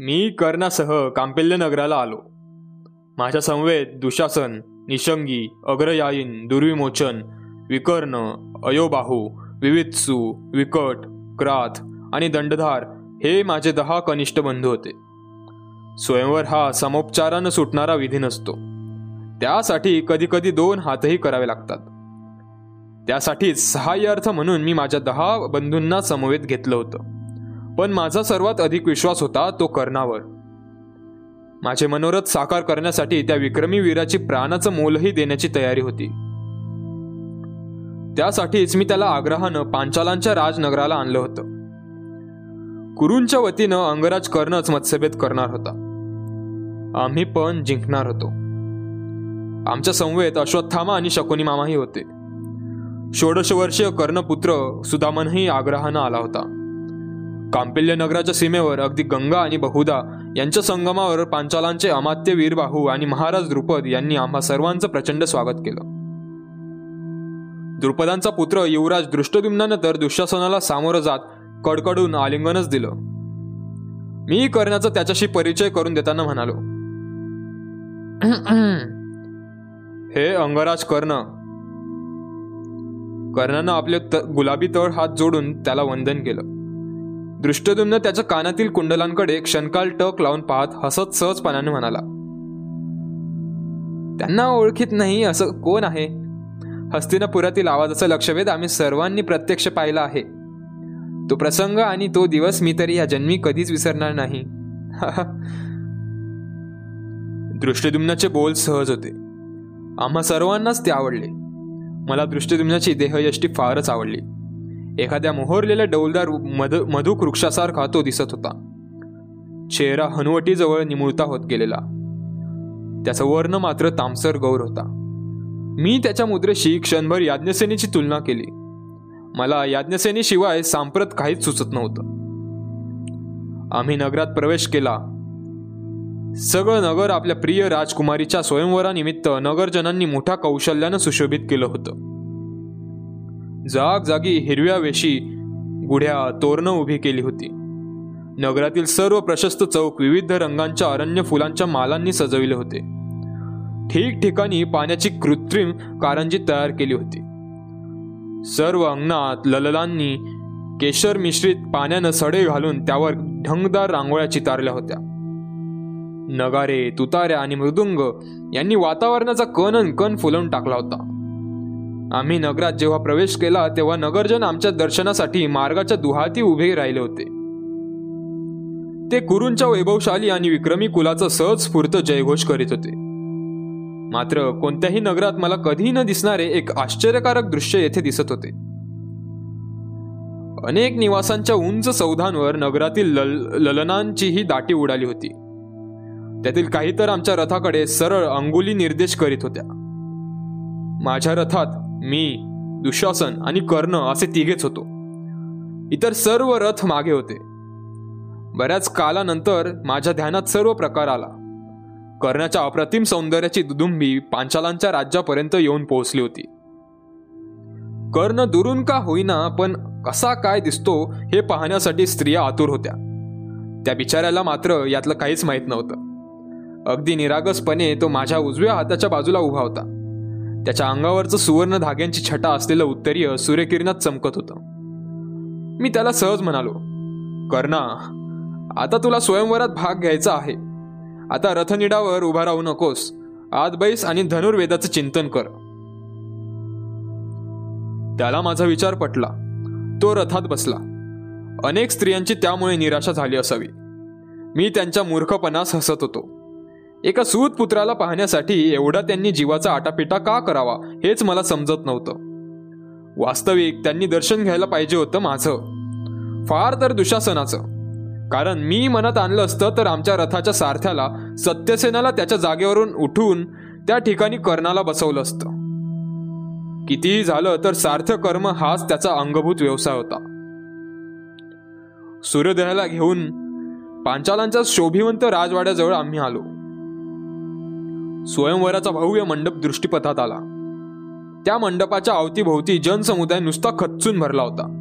मी कर्णासह कांपिल्य नगराला आलो. माझ्या संवेद दुशासन निशंगी अग्रयायीन दुर्विमोचन विकर्ण अयोबाहू विवित्सू विकट क्राथ आणि दंडधार हे माझे दहा कनिष्ठ बंधू होते. स्वयंवर हा समोपचारानं सुटणारा विधी नसतो. त्यासाठी कधीकधी दोन हातही करावे लागतात. त्यासाठीच सहाय्यार्थ म्हणून मी माझ्या दहा बंधूंना समवेत घेतलं होतं. पण माझा सर्वात अधिक विश्वास होता तो कर्णावर. माझे मनोरथ साकार करण्यासाठी त्या विक्रमी वीराची प्राणाचं मोलही देण्याची तयारी होती. त्यासाठीच मी त्याला आग्रहानं पांचालांच्या राजनगराला आणलं होतं. कुरूंच्या वतीनं अंगराज कर्णच मत्स्यभेद करणार होता. आम्ही पण जिंकणार होतो. आमच्या संवेत अश्वत्थामा आणि शकुनी मामाही होते. षोडशवर्षीय कर्णपुत्र सुदामनही आग्रहानं आला होता. कांपिल्य नगराच्या सीमेवर अगदी गंगा आणि बहुदा यांच्या संगमावर पांचालांचे अमात्य वीरबाहू आणि महाराज द्रुपद यांनी आम्हा सर्वांचं प्रचंड स्वागत केलं. द्रुपदांचा पुत्र युवराज दृष्टदुम्नानंतर दुःशासनाला सामोरं जात कडकडून आलिंगनच दिलं. मी करण्याचा त्याच्याशी परिचय करून देताना म्हणालो हे अंगराज कर्ण कर्णानं आपले गुलाबी तळ हात जोडून त्याला वंदन केलं. दृष्टदुम्न त्याच्या कानातील कुंडलांकडे क्षणकाल टक लावून पाहत हसत सहजपणाने म्हणाला त्यांना ओळखीत नाही असं कोण आहे? हस्तिनापुरातील लक्ष लक्षवेध आम्ही सर्वांनी प्रत्यक्ष पाहिला आहे. तो प्रसंग आणि तो दिवस मी तरी या जन्मी कधीच विसरणार नाही. दृष्टिदुम्नाचे बोल सहज होते. आम्हा सर्वांनाच ते आवडले. मला दृष्टिदुम्नाची देहयष्टी फारच आवडली. एखाद्या मोहरलेल्या डौलदार मध मधुक वृक्षासारखा तो दिसत होता. चेहरा हनुवटीजवळ निमुळता होत गेलेला. त्याचा वर्ण मात्र तामसर गौर होता. मी त्याच्या मुद्रेशी क्षणभर याज्ञसेनेची तुलना केली. मला याज्ञसेनेशिवाय सांप्रत काहीच सुचत नव्हतं. आम्ही नगरात प्रवेश केला. सगळं नगर आपल्या प्रिय राजकुमारीच्या स्वयंवरानिमित्त नगरजनांनी मोठ्या कौशल्यानं सुशोभित केलं होतं. जाग जागी हिरव्या वेशी गुढ्या तोरणं उभी केली होती. नगरातील सर्व प्रशस्त चौक विविध रंगांच्या अरण्य फुलांच्या मालांनी सजविले होते. ठिकठिकाणी पाण्याची कृत्रिम कारंजी तयार केली होती. सर्व अंगणात लललांनी केशर मिश्रित पाण्यानं सडे घालून त्यावर ढंगदार रांगोळ्या चितारल्या होत्या. नगारे तुताऱ्या आणि मृदुंग यांनी वातावरणाचा कण कण फुलवून टाकला होता. आम्ही नगरात जेव्हा प्रवेश केला तेव्हा नगरजन आमच्या दर्शनासाठी मार्गाच्या दुहाती उभे राहिले होते. ते कुरूंच्या वैभवशाली आणि विक्रमी कुलाचा सहज स्फूर्त जयघोष करीत होते. मात्र कोणत्याही नगरात मला कधी न दिसणारे एक आश्चर्यकारक दृश्य येथे दिसत होते. अनेक निवासांच्या उंच सौधांवर नगरातील लल ललनांचीही दाटी उडाली होती. त्यातील काही तर आमच्या रथाकडे सरळ अंगुली निर्देश करीत होत्या. माझ्या रथात मी दुशासन आणि कर्ण असे तिघेच होतो. इतर सर्व रथ मागे होते. बऱ्याच कालानंतर माझ्या ध्यानात सर्व प्रकार आला. कर्णाच्या अप्रतिम सौंदर्याची दुदुंबी पांचालांच्या राज्यापर्यंत येऊन पोहोचली होती. कर्ण दुरून का होईना पण कसा काय दिसतो हे पाहण्यासाठी स्त्रिया आतुर होत्या. त्या बिचाऱ्याला मात्र यातलं काहीच माहीत नव्हतं. अगदी निरागसपणे तो माझ्या उजव्या हाताच्या बाजूला उभा होता. त्याच्या अंगावरचं सुवर्ण धाग्यांची छटा असलेलं उत्तरीय सूर्यकिरणात चमकत होतं. मी त्याला सहज म्हणालो कर्णा आता तुला स्वयंवरात भाग घ्यायचा आहे. आता रथनिडावर उभा राहू नकोस. आत बैस आणि धनुर्वेदाचं चिंतन कर. त्याला माझा विचार पटला. तो रथात बसला. अनेक स्त्रियांची त्यामुळे निराशा झाली असावी. मी त्यांच्या मूर्खपणास हसत होतो. एका सूत पुत्राला पाहण्यासाठी एवढा त्यांनी जीवाचा आटापिटा का करावा हेच मला समजत नव्हतं. वास्तविक त्यांनी दर्शन घ्यायला पाहिजे होतं माझं. फार तर दुशासनाचं. कारण मी मनात आणलं असतं तर आमच्या रथाच्या सारथ्याला सत्यसेनाला त्याच्या जागेवरून उठून त्या ठिकाणी कर्णाला बसवलं असतं. कितीही झालं तर सार्थ कर्म हाच त्याचा अंगभूत व्यवसाय होता. सूर्योदयाला घेऊन पांचालांच्या शोभिवंत राजवाड्याजवळ आम्ही आलो. स्वयंवराचा भव्य मंडप दृष्टीपथात आला. त्या मंडपाच्या अवतीभोवती जनसमुदाय नुसता खच्चून भरला होता.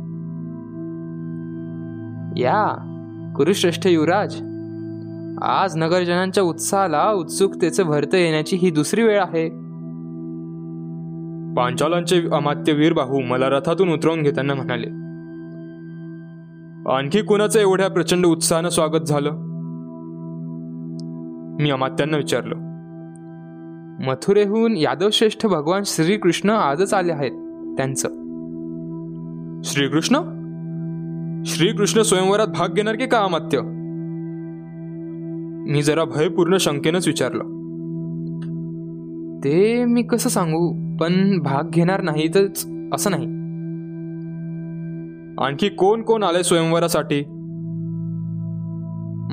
या कुरुश्रेष्ठ युवराज आज नगरजनांच्या उत्साहाला उत्सुकतेचे भरत येण्याची ही दुसरी वेळ आहे. पांचालांचे अमात्य वीरबाहू मला रथातून उतरवून घेताना म्हणाले आणखी कुणाचं एवढ्या प्रचंड उत्साहानं स्वागत झालं? मी अमात्यांना विचारलं मथुरेहून यादवश्रेष्ठ भगवान श्रीकृष्ण आजच आले आहेत त्यांचं. श्रीकृष्ण? श्रीकृष्ण स्वयंवरात भाग घेणार की का अमात्य मी जरा भयपूर्ण शंकेनंच विचारलं. ते मी कसं सांगू पण भाग घेणार नाही तर असं नाही. आणखी कोण कोण आले स्वयंवरासाठी?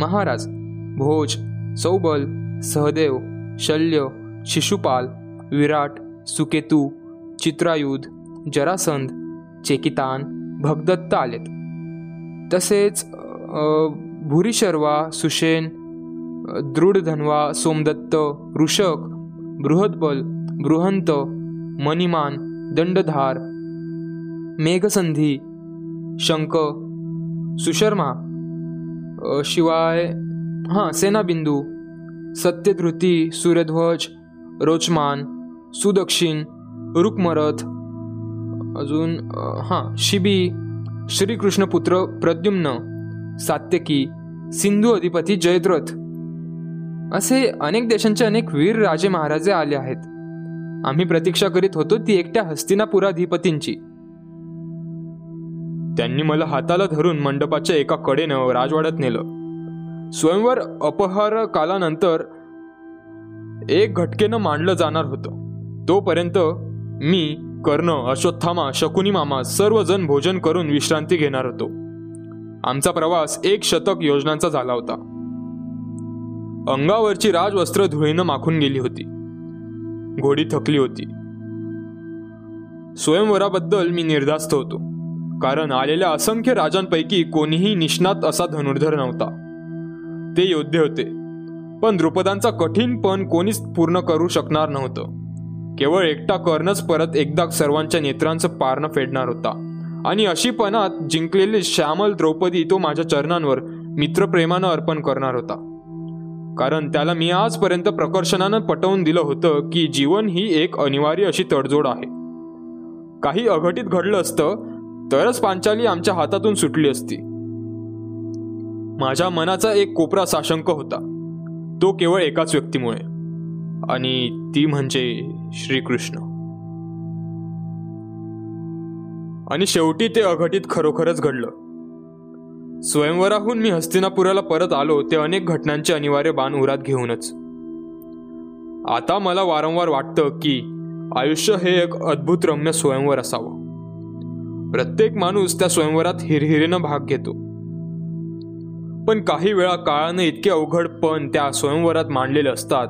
महाराज भोज सौबल सहदेव शल्य शिशुपाल विराट सुकेतू चित्रायुध जरासंध चेकितान भगदत्त आलेत. तसेच भुरीशर्वा सुशेन दृढधन्वा सोमदत्त ऋषक बृहद्बल बृहंत मणिमान दंडधार मेघसंधी शंक सुशर्मा शिवाय हां सेनाबिंदू सत्यधृती सूर्यध्वज रोचमान सुदक्षिण रुक्मरथ अजून हां शिबी श्रीकृष्णपुत्र प्रद्युम्न सात्यकी सिंधू अधिपती जयद्रथ. असे अनेक देशांचे अनेक वीर राजे महाराजे आले आहेत. आम्ही प्रतीक्षा करीत होतो ती एकट्या हस्तिनापुराधिपतींची त्यांनी मला हाताला धरून मंडपाच्या एका कडेनं राजवाड्यात नेलं. स्वयंवर अपहार कालानंतर एक घटकेनं मांडलं जाणार होतं. तोपर्यंत मी कर्ण अश्वत्थामा शकुनी मामा सर्वजण भोजन करून विश्रांती घेणार होतो. आमचा प्रवास एक शतक योजनांचा झाला होता. अंगावरची राजवस्त्र धुळीनं माखून गेली होती. घोडी थकली होती. स्वयंवराबद्दल मी निर्धास्त होतो. कारण आलेल्या असंख्य राजांपैकी कोणीही निष्णात असा धनुर्धर नव्हता. ते योद्धे होते. पण द्रुपदांचा कठीण पण कोणीच पूर्ण करू शकणार नव्हतं. केवळ एकटा कर्णच परत एकदा सर्वांच्या नेत्रांचं पारणं फेडणार होता. आणि अशीपणात जिंकलेले श्यामल द्रौपदी तो माझ्या चरणांवर मित्रप्रेमानं अर्पण करणार होता. कारण त्याला मी आजपर्यंत प्रकर्षणानं पटवून दिलं होतं की जीवन ही एक अनिवार्य अशी तडजोड आहे. काही अघटित घडलं असतं तरच पांचाली आमच्या हातातून सुटली असती. माझ्या मनाचा एक कोपरा साशंक होता. तो केवळ एकाच व्यक्तीमुळे. आणि ती म्हणजे श्रीकृष्ण. आणि शेवटी ते अघटित खरोखरच घडलं. स्वयंवराहून मी हस्तिनापुराला परत आलो ते अनेक घटनांचे अनिवार्य बाण उरात घेऊनच. आता मला वारंवार वाटतं की आयुष्य हे एक अद्भुत रम्य स्वयंवर असावं. प्रत्येक माणूस त्या स्वयंवरात हिरहिरीनं भाग घेतो. पण काही वेळा काळानं इतके अवघड पण त्या स्वयंवरात मांडलेले असतात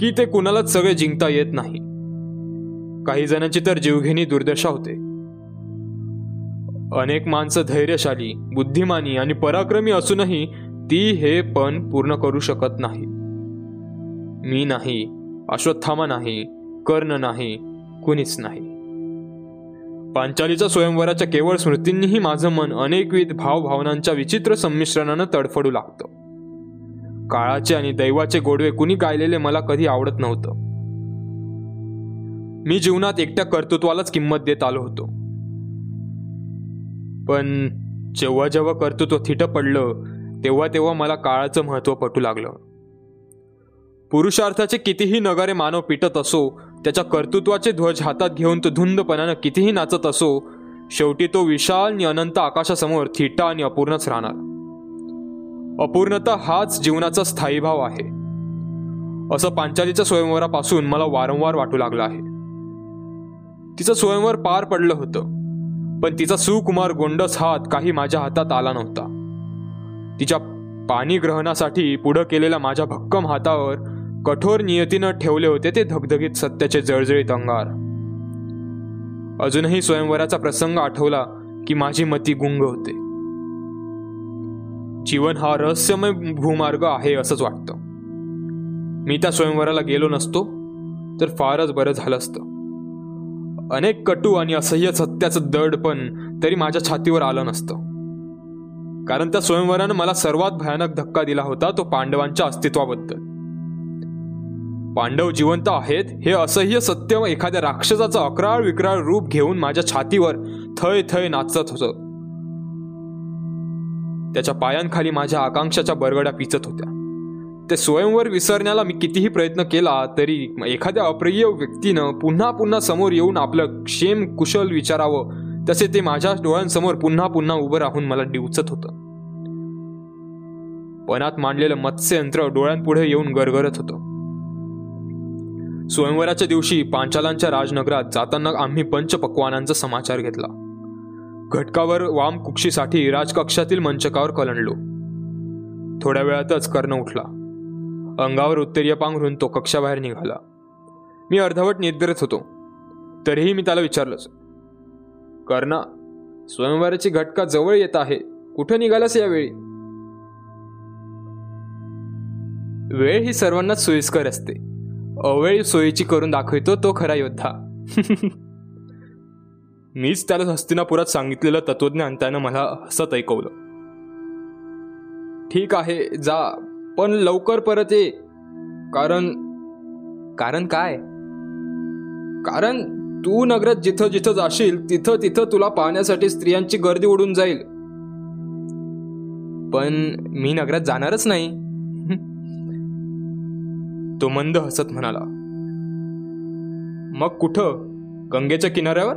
की ते कुणालाच सगळे जिंकता येत नाही. काही जणांची तर जीवघेणी दुर्दशा होते. अनेक माणसं धैर्यशाली बुद्धिमानी आणि पराक्रमी असूनही ती हे पण पूर्ण करू शकत नाही. मी नाही अश्वत्थामा नाही कर्ण नाही कुणीच नाही. पांचालीच्या स्वयंवराच्या केवळ स्मृतींनीही माझं मन अनेकविध भावभावनांच्या विचित्र संमिश्रणानं तडफडू लागतं. काळाचे आणि दैवाचे गोडवे कुणी गायलेले मला कधी आवडत नव्हतं. मी जीवनात एकट्या कर्तृत्वालाच किंमत देत आलो होतो. पण जेव्हा जेव्हा कर्तृत्व थिटं पडलं तेव्हा तेव्हा मला काळाचं महत्त्व पटू लागलं. पुरुषार्थाचे कितीही नगारे मानव पिटत असो त्याच्या कर्तृत्वाचे ध्वज हातात घेऊन तो धुंदपणानं कितीही नाचत असो शेवटी तो विशाल आणि अनंत आकाशासमोर थिटा आणि अपूर्णच राहणार. अपूर्णता हाच जीवनाचा स्थायी भाव आहे. असं पांचालीच्या स्वयंवरापासून मला वारंवार वाटू लागलं आहे. तिचं स्वयंवर पार पडलं होतं पण तिचा सुकुमार गोंडस हात काही माझ्या हातात आला नव्हता. तिच्या पाणी ग्रहणासाठी पुढं केलेल्या माझ्या भक्कम हातावर कठोर नियतीनं ठेवले होते ते धगधगीत सत्याचे जळजळीत अंगार. अजूनही स्वयंवराचा प्रसंग आठवला की माझी मती गुंग होते. जीवन हा रहस्यमय भूमार्ग आहे असंच वाटतं. मी त्या स्वयंवराला गेलो नसतो तर फारच बरं झालं असतं. अनेक कटू आणि असह्य सत्याचं दड पण तरी माझ्या छातीवर आलं नसतं. कारण त्या स्वयंवरानं मला सर्वात भयानक धक्का दिला होता तो पांडवांच्या अस्तित्वाबद्दल. पांडव जिवंत आहेत हे असह्य सत्य एखाद्या राक्षसाचं अकराळ विक्राळ रूप घेऊन माझ्या छातीवर थय थय नाचत होतं. त्याच्या पायांखाली माझ्या आकांक्षाच्या बरगड्या पिचत होत्या. ते स्वयंवर विसरण्याला मी कितीही प्रयत्न केला तरी एखाद्या अप्रिय व्यक्तीनं पुन्हा पुन्हा समोर येऊन आपलं क्षेम कुशल विचारावं तसे ते माझ्या डोळ्यांसमोर पुन्हा पुन्हा उभं राहून मला डिवचत होतं. पणात मांडलेलं मत्स्ययंत्र डोळ्यांपुढे येऊन गरगरत होतं. स्वयंवराच्या दिवशी पांचालांच्या राजनगरात जाताना आम्ही पंचपक्वानांचा समाचार घेतला. घटकावर वाम कुक्षीसाठी राजकक्षातील मंचकावर कलंडलो. थोड्या वेळातच कर्ण उठला. अंगावर उत्तरीय पांघरून तो कक्षाबाहेर निघाला. मी अर्धवट निद्रेत होतो. तरीही मी त्याला विचारलंच. कर्णा स्वयंवराची घटका जवळ येत आहे. कुठे निघालास यावेळी? वेळ ही सर्वांनाच सोयीस्कर असते. अवेळी सोयीची करून दाखवितो तो खरा योद्धा. मीच त्याला हस्तिनापुरात सांगितलेलं तत्वज्ञान त्यानं मला हसत ऐकवलं. ठीक आहे जा. पण लवकर परत ये. कारण कारण काय? कारण तू नगरात जिथं जिथं जाशील तिथं तिथं तुला पाहण्यासाठी स्त्रियांची गर्दी उडून जाईल. पण मी नगरात जाणारच नाही. तो मंद हसत म्हणाला मग कुठं? गंगेच्या किनाऱ्यावर?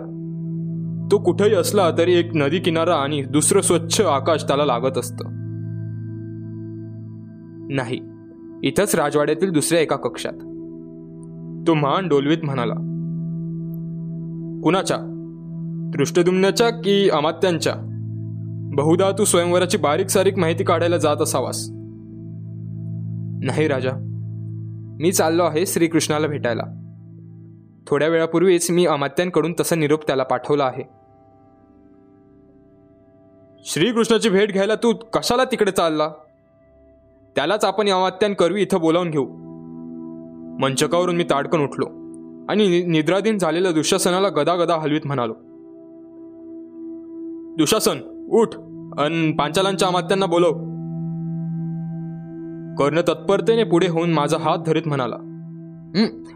तो कुठेही असला तरी एक नदी किनारा आणि दुसरं स्वच्छ आकाश त्याला लागत असतं. नाही इथंच राजवाड्यातील दुसऱ्या एका कक्षात. तो मान डोलवीत म्हणाला कुणाच्या? दृष्टदुम्नाच्या की अमात्यांच्या? बहुधा तू स्वयंवराची बारीक सारीक माहिती काढायला जात असावास. नाही राजा मी चाललो आहे श्रीकृष्णाला भेटायला. थोड्या वेळापूर्वीच मी अमात्यांकडून तसा निरोप त्याला पाठवला आहे. श्रीकृष्णाची भेट घ्यायला तू कशाला तिकडे चालला? त्यालाच आपण अमात्यांकरवी इथं बोलावून घेऊ. मंचकावरून मी ताडकन उठलो आणि निद्राधीन झालेल्या दुःशासनाला गदा गदा हलवीत म्हणालो. दुशासन उठ अन पांचालांच्या अमात्यांना बोलव. कर्ण तत्परतेने पुढे होऊन माझा हात धरीत म्हणाला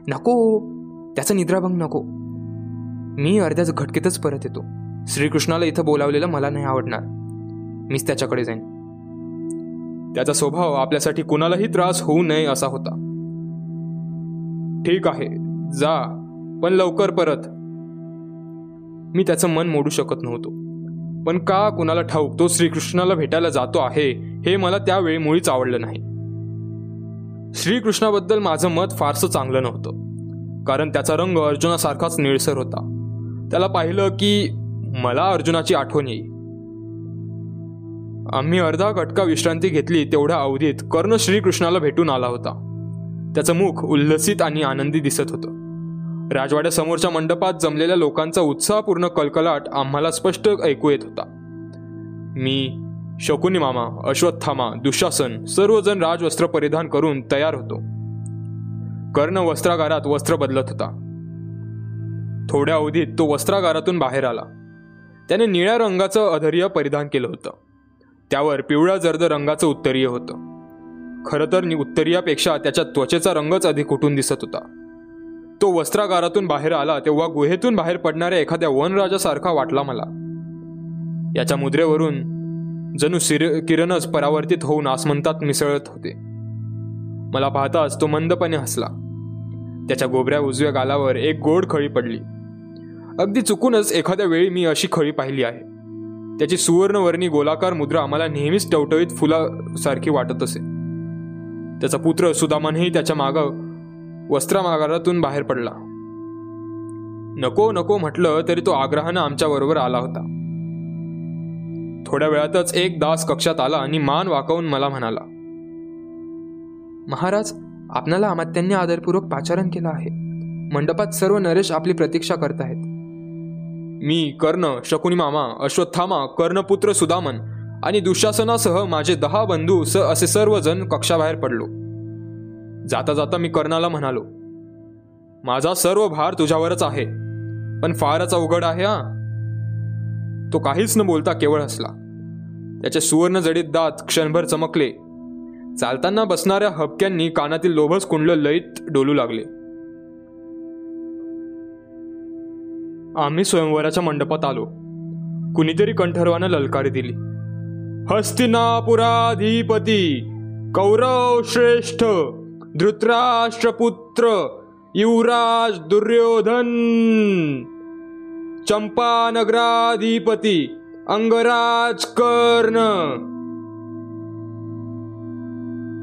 नको. त्याचा निद्राभंग नको. मी अर्ध्याच घटकेतच परत येतो. श्रीकृष्णाला इथं बोलावलेलं मला नाही आवडणार. मीच त्याच्याकडे जाईन. त्याचा स्वभाव आपल्यासाठी कुणालाही त्रास होऊ नये असा होता. ठीक आहे जा पण लवकर परत. मी त्याचं मन मोडू शकत नव्हतो. पण का कुणाला ठाऊक तो श्रीकृष्णाला भेटायला जातो आहे हे मला त्यावेळी मुळीच आवडलं नाही. श्रीकृष्णाबद्दल माझं मत फारसं चांगलं नव्हतं. कारण त्याचा रंग अर्जुनासारखाच निळसर होता. त्याला पाहिलं की मला अर्जुनाची आठवण येईल. आम्ही अर्धा घटका विश्रांती घेतली तेवढ्या अवधीत कर्ण श्रीकृष्णाला भेटून आला होता. त्याचं मुख उल्लसित आणि आनंदी दिसत होतं. राजवाड्यासमोरच्या मंडपात जमलेल्या लोकांचा उत्साहपूर्ण कलकलाट आम्हाला स्पष्ट ऐकू येत होता. मी शकुनी मामा अश्वत्थामा दुशासन सर्वजण राजवस्त्र परिधान करून तयार होतो. कर्ण वस्त्रागारात वस्त्र बदलत होता. थोड्या अवधीत तो वस्त्रागारातून बाहेर आला. त्याने निळ्या रंगाचं अधर्य परिधान केलं होतं. त्यावर पिवळ्या जर्द रंगाचं उत्तरीय होतं. खरं तर उत्तरीयापेक्षा त्याच्या त्वचेचा रंगच अधिक उठून दिसत होता. तो वस्त्रागारातून बाहेर आला तेव्हा गुहेतून बाहेर पडणाऱ्या एखाद्या वनराजासारखा वाटला मला. याच्या मुद्रेवरून जणू सिर किरणच परावर्तित होऊन आसमंतात मिसळत होते. मला पाहताच तो मंदपणे हसला. त्याच्या गोबऱ्या उजव्या गालावर एक गोड खळी पडली. अगदी चुकूनच एखाद्या वेळी मी अशी खळी पाहिली आहे. त्याची सुवर्णवर्णी गोलाकार मुद्रा मला नेहमीच टवटवीत फुलासारखी वाटत असे. त्याचा पुत्र सुदामनही त्याच्या माग वस्त्रामागारातून बाहेर पडला. नको नको म्हटलं तरी तो आग्रहानं आमच्या बरोबर आला होता. थोड्या वेळातच एक दास कक्षात आला आणि मान वाकवून मला म्हणाला महाराज आपणाला अमात्यांनी आदरपूर्वक पाचारण केलं आहे. मंडपात सर्व नरेश आपली प्रतीक्षा करत आहेत. मी कर्ण शकुनी मामा अश्वत्थामा कर्णपुत्र सुदामन आणि दुःशासनासह माझे दहा बंधू स असे सर्वजण कक्षाबाहेर पडलो. जाता जाता मी कर्णाला म्हणालो माझा सर्व भार तुझ्यावरच आहे पण फारच अवघड आहे हा. तो काहीच न बोलता केवळ हसला. त्याचे सुवर्ण जडीत दात क्षणभर चमकले. चालताना बसणाऱ्या हबक्यांनी कानातील लोभस कुंडलं लईत डोलू लागले. आम्ही स्वयंवराच्या मंडपात आलो. कुणीतरी कंठरवानं ललकारी दिली. हस्तिनापुराधिपती कौरव श्रेष्ठ धृतराष्ट्रपुत्र युवराज दुर्योधन! चंपानगराधिपती अंगराज कर्ण.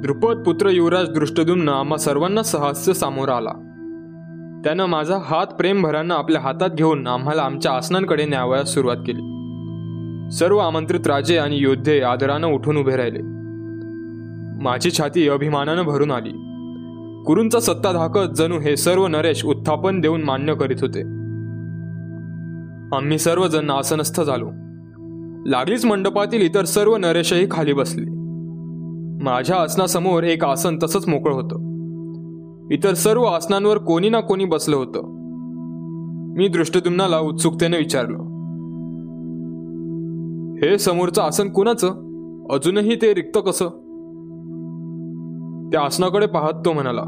द्रुपद पुत्र युवराज दृष्टदुम्न आम्हा सर्वांना सहस्य सामोर आला. त्यानं माझा हात प्रेमभरानं आपल्या हातात घेऊन आम्हाला आमच्या आसनांकडे न्यावयास सुरुवात केली. सर्व आमंत्रित राजे आणि योद्धे आदरानं उठून उभे राहिले. माझी छाती अभिमानानं भरून आली. कुरूंचा सत्ता धाकत जणू हे सर्व नरेश उत्थापन देऊन मान्य करीत होते. आम्ही सर्वजण आसनस्थ झालो. लागलीच मंडपातील इतर सर्व नरेशही खाली बसले. माझ्या आसनासमोर एक आसन तसंच मोकळं होतं. इतर सर्व आसनांवर कोणी ना कोणी बसलं होतं. मी दृष्टदुम्नाला उत्सुकतेने विचारलं. हे समोरचं आसन कुणाचं? अजूनही ते रिक्त कसं? त्या आसनाकडे पाहत तो म्हणाला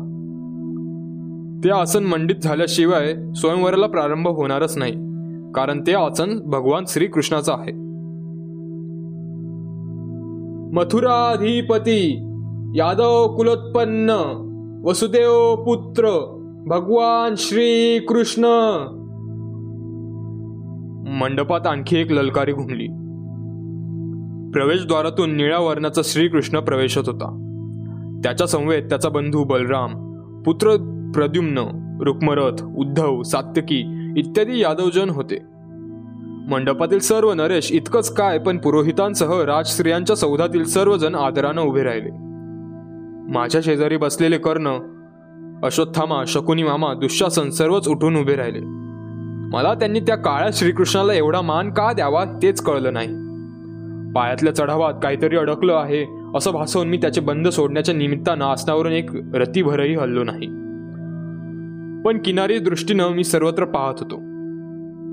ते आसन मंडित झाल्याशिवाय स्वयंवराला प्रारंभ होणारच नाही. कारण ते आसन भगवान श्रीकृष्णाचं आहे. मथुराधिपती यादव कुलोत्पन्न वसुदेव पुत्र भगवान श्री कृष्ण मंडपात आणखी एक ललकारी घुमली. प्रवेशद्वारातून निळ्या वर्णाचा श्रीकृष्ण प्रवेशत होता. त्याच्या समवेत त्याचा बंधू बलराम पुत्र प्रद्युम्न रुक्मरथ उद्धव सात्यकी इत्यादी यादवजन होते. मंडपातील सर्व नरेश इतकंच काय पण पुरोहितांसह राजस्त्रियांच्या सौधातील सर्वजण आदरानं उभे राहिले. माझ्या शेजारी बसलेले कर्ण अश्वत्थामा शकुनी मामा दुःशासन सर्वच उठून उभे राहिले. मला त्यांनी त्या काळ्या श्रीकृष्णाला एवढा मान का द्यावा तेच कळलं नाही. पायातल्या चढावात काहीतरी अडकलं आहे असं भासवून मी त्याचे बंद सोडण्याच्या निमित्तानं आसनावरून एक रतीभरही हल्लो नाही. पण किनारी दृष्टीनं मी सर्वत्र पाहत होतो.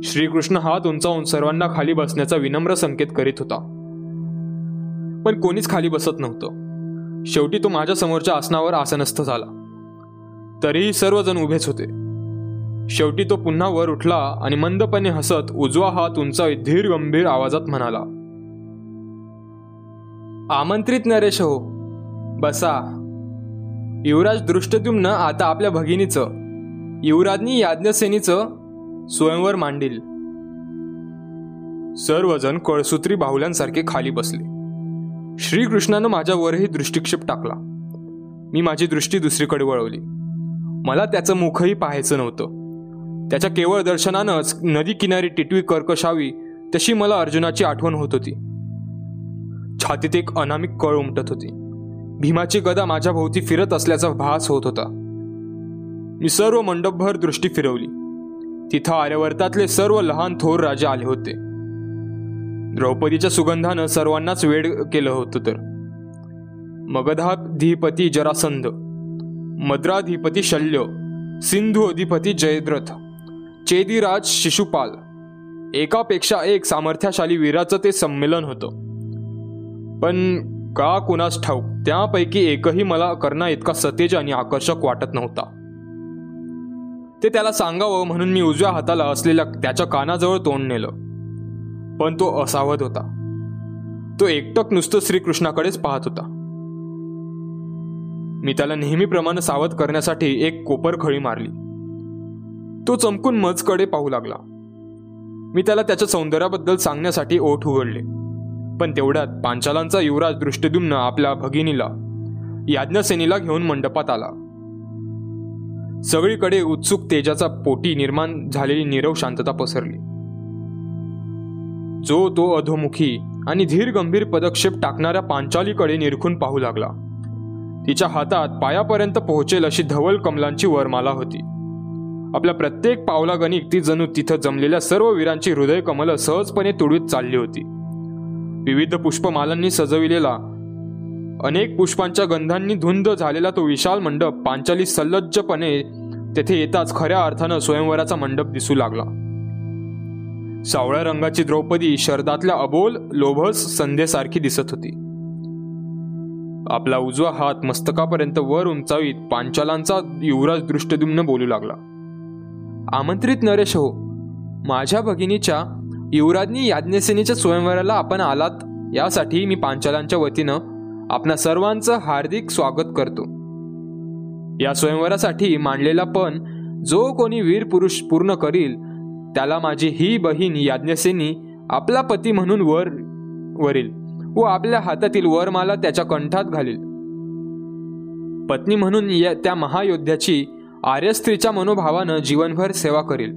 श्रीकृष्ण हात उंचावून सर्वांना खाली बसण्याचा विनम्र संकेत करीत होता. पण कोणीच खाली बसत नव्हतं. शेवटी तो माझ्या समोरच्या आसनावर आसनस्थ झाला. तरीही सर्वजण उभेच होते. शेवटी तो पुन्हा वर उठला आणि मंदपणे हसत उजवा हात उंचावीत धीर गंभीर आवाजात म्हणाला आमंत्रित नरेश हो बसा. युवराज दृष्टद्युम्न आता आपल्या भगिनीचं युवराजनी याज्ञसेनीचं स्वयंवर मांडील. सर्वजण कळसूत्री बाहुल्यांसारखे खाली बसले. श्रीकृष्णानं माझ्यावरही दृष्टिक्षेप टाकला. मी माझी दृष्टी दुसरीकडे वळवली. मला त्याचं मुखही पाहायचं नव्हतं. त्याच्या केवळ दर्शनानंच नदी किनारी टिटवी कर्कशावी तशी मला अर्जुनाची आठवण होत होती. छातीत एक अनामिक कळ उमटत होती. भीमाची गदा माझ्या भोवती फिरत असल्याचा भास होत होता. मी सर्व मंडपभर दृष्टी फिरवली. तिथं आर्यवर्तातले सर्व लहान थोर राजा आले होते. द्रौपदीच्या सुगंधानं सर्वांनाच वेड केलं होतं तर. मगधाधिपती जरासंध मद्राधिपती शल्य सिंधू अधिपती जयद्रथ चेदिराज शिशुपाल एकापेक्षा एक सामर्थ्याशाली वीराचं ते संमेलन होतं. पण का कुणास ठाऊक त्यापैकी एकही मला करणा इतका सतेज आणि आकर्षक वाटत नव्हता. ते त्याला सांगावं म्हणून मी उजव्या हाताला असलेल्या त्याच्या कानाजवळ तोंड नेलं. पण तो असावध होता. तो एकटक नुसतं श्रीकृष्णाकडेच पाहत होता. मी त्याला नेहमीप्रमाणे सावध करण्यासाठी एक कोपर खळी मारली. तो चमकून मजकडे पाहू लागला. मी त्याला त्याच्या सौंदर्याबद्दल सांगण्यासाठी ओठ उघडले. पण तेवढ्यात पांचालांचा युवराज दृष्टिदुम्न आपल्या भगिनीला याज्ञसेनीला घेऊन मंडपात आला. सगळीकडे उत्सुक तेजाचा पोटी निर्माण झालेली नीरव शांतता पसरली. जो तो अधोमुखी आणि धीर गंभीर पदक्षेप टाकणाऱ्या पांचालीकडे निरखून पाहू लागला. तिच्या हातात पायापर्यंत पोहोचेल अशी धवल कमलांची वरमाला होती. आपल्या प्रत्येक पावलागणिक ती जणू तिथं जमलेल्या सर्व वीरांची हृदय कमल सहजपणे तुडवीत चालली होती. विविध पुष्पमालांनी सजविलेला अनेक पुष्पांच्या गंधांनी धुंद झालेला तो विशाल मंडप पांचाली सल्लज्जपणे तेथे येताच खऱ्या अर्थानं स्वयंवराचा मंडप दिसू लागला. सावळ्या रंगाची द्रौपदी शरदातल्या अबोल लोभस संध्येसारखी दिसत होती. आपला उजवा हात मस्तकापर्यंत वर उंचावीत पांचालांचा युवराज दृष्टदुम्न बोलू लागला. आमंत्रित नरेश हो माझ्या भगिनीच्या युवराजनी याज्ञसेनीच्या स्वयंवराला आपण आलात यासाठी मी पांचालांच्या वतीनं आपणा सर्वांचं हार्दिक स्वागत करतो. या स्वयंवरासाठी मांडलेला पण जो कोणी वीर पुरुष पूर्ण करील त्याला माझी ही बहीण याज्ञसेनी आपला पती म्हणून वर वरील व आपल्या हातातील वरमाला त्याच्या कंठात घालील. पत्नी म्हणून या त्या महायोद्ध्याची आर्य स्त्रीच्या मनोभावानं जीवनभर सेवा करील.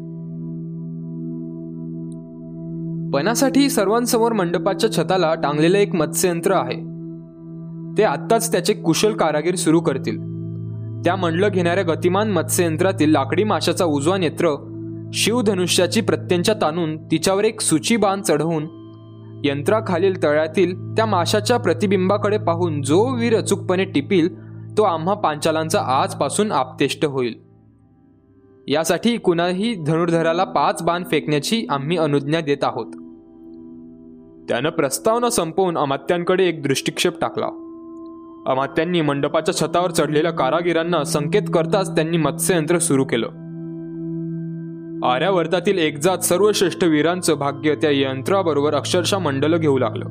पणासाठी सर्वांसमोर मंडपाच्या छताला टांगलेलं एक मत्स्ययंत्र आहे. ते आत्ताच त्याचे कुशल कारागीर सुरू करतील. त्या मंडलं घेणाऱ्या गतिमान मत्स्ययंत्रातील लाकडी माशाचा उजवा नेत्र शिवधनुष्याची प्रत्यंचा ताणून तिच्यावर एक सुची बाण चढवून यंत्राखालील तळ्यातील त्या माशाच्या प्रतिबिंबाकडे पाहून जो वीर अचूकपणे टिपील तो आम्हा पांचालांचा आजपासून आपतेष्ट होईल. यासाठी कुणाही धनुर्धराला पाच बाण फेकण्याची आम्ही अनुज्ञा देत आहोत. त्यानं प्रस्तावना संपवून अमात्यांकडे एक दृष्टिक्षेप टाकला. अमात्यांनी मंडपाच्या छतावर चढलेल्या कारागिरांना संकेत करताच त्यांनी मत्स्ययंत्र सुरू केलं. आर्यावर्तातील एकजात सर्वश्रेष्ठ वीरांचं भाग्य त्या यंत्राबरोबर अक्षरशः मंडल घेऊ लागलं.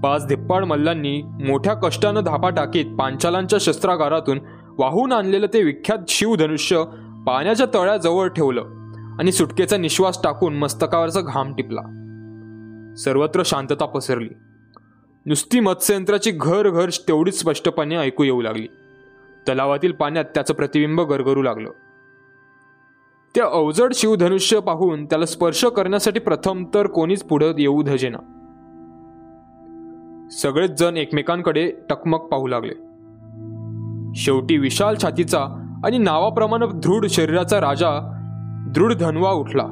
पाच धिप्पाड मल्लांनी मोठ्या कष्टानं धापा टाकीत पांचालांच्या शस्त्रागारातून वाहून आणलेलं ते विख्यात शिवधनुष्य पाण्याच्या तळ्याजवळ ठेवलं आणि सुटकेचा निश्वास टाकून मस्तकावरचा घाम टिपला. सर्वत्र शांतता पसरली. नुसती मत्स्ययंत्राची घर घर तेवढीच स्पष्टपणे ऐकू येऊ लागली. तलावातील पाण्यात त्याचं प्रतिबिंब गरगरू लागलं. ते अवजड शिवधनुष्य पाहून त्याला स्पर्श करण्यासाठी प्रथम तर कोणीच पुढं येऊ धजेना. सगळेच जण एकमेकांकडे टकमक पाहू लागले. शेवटी विशाल छातीचा आणि नावाप्रमाणे दृढ शरीराचा राजा दृढ धनवा उठला.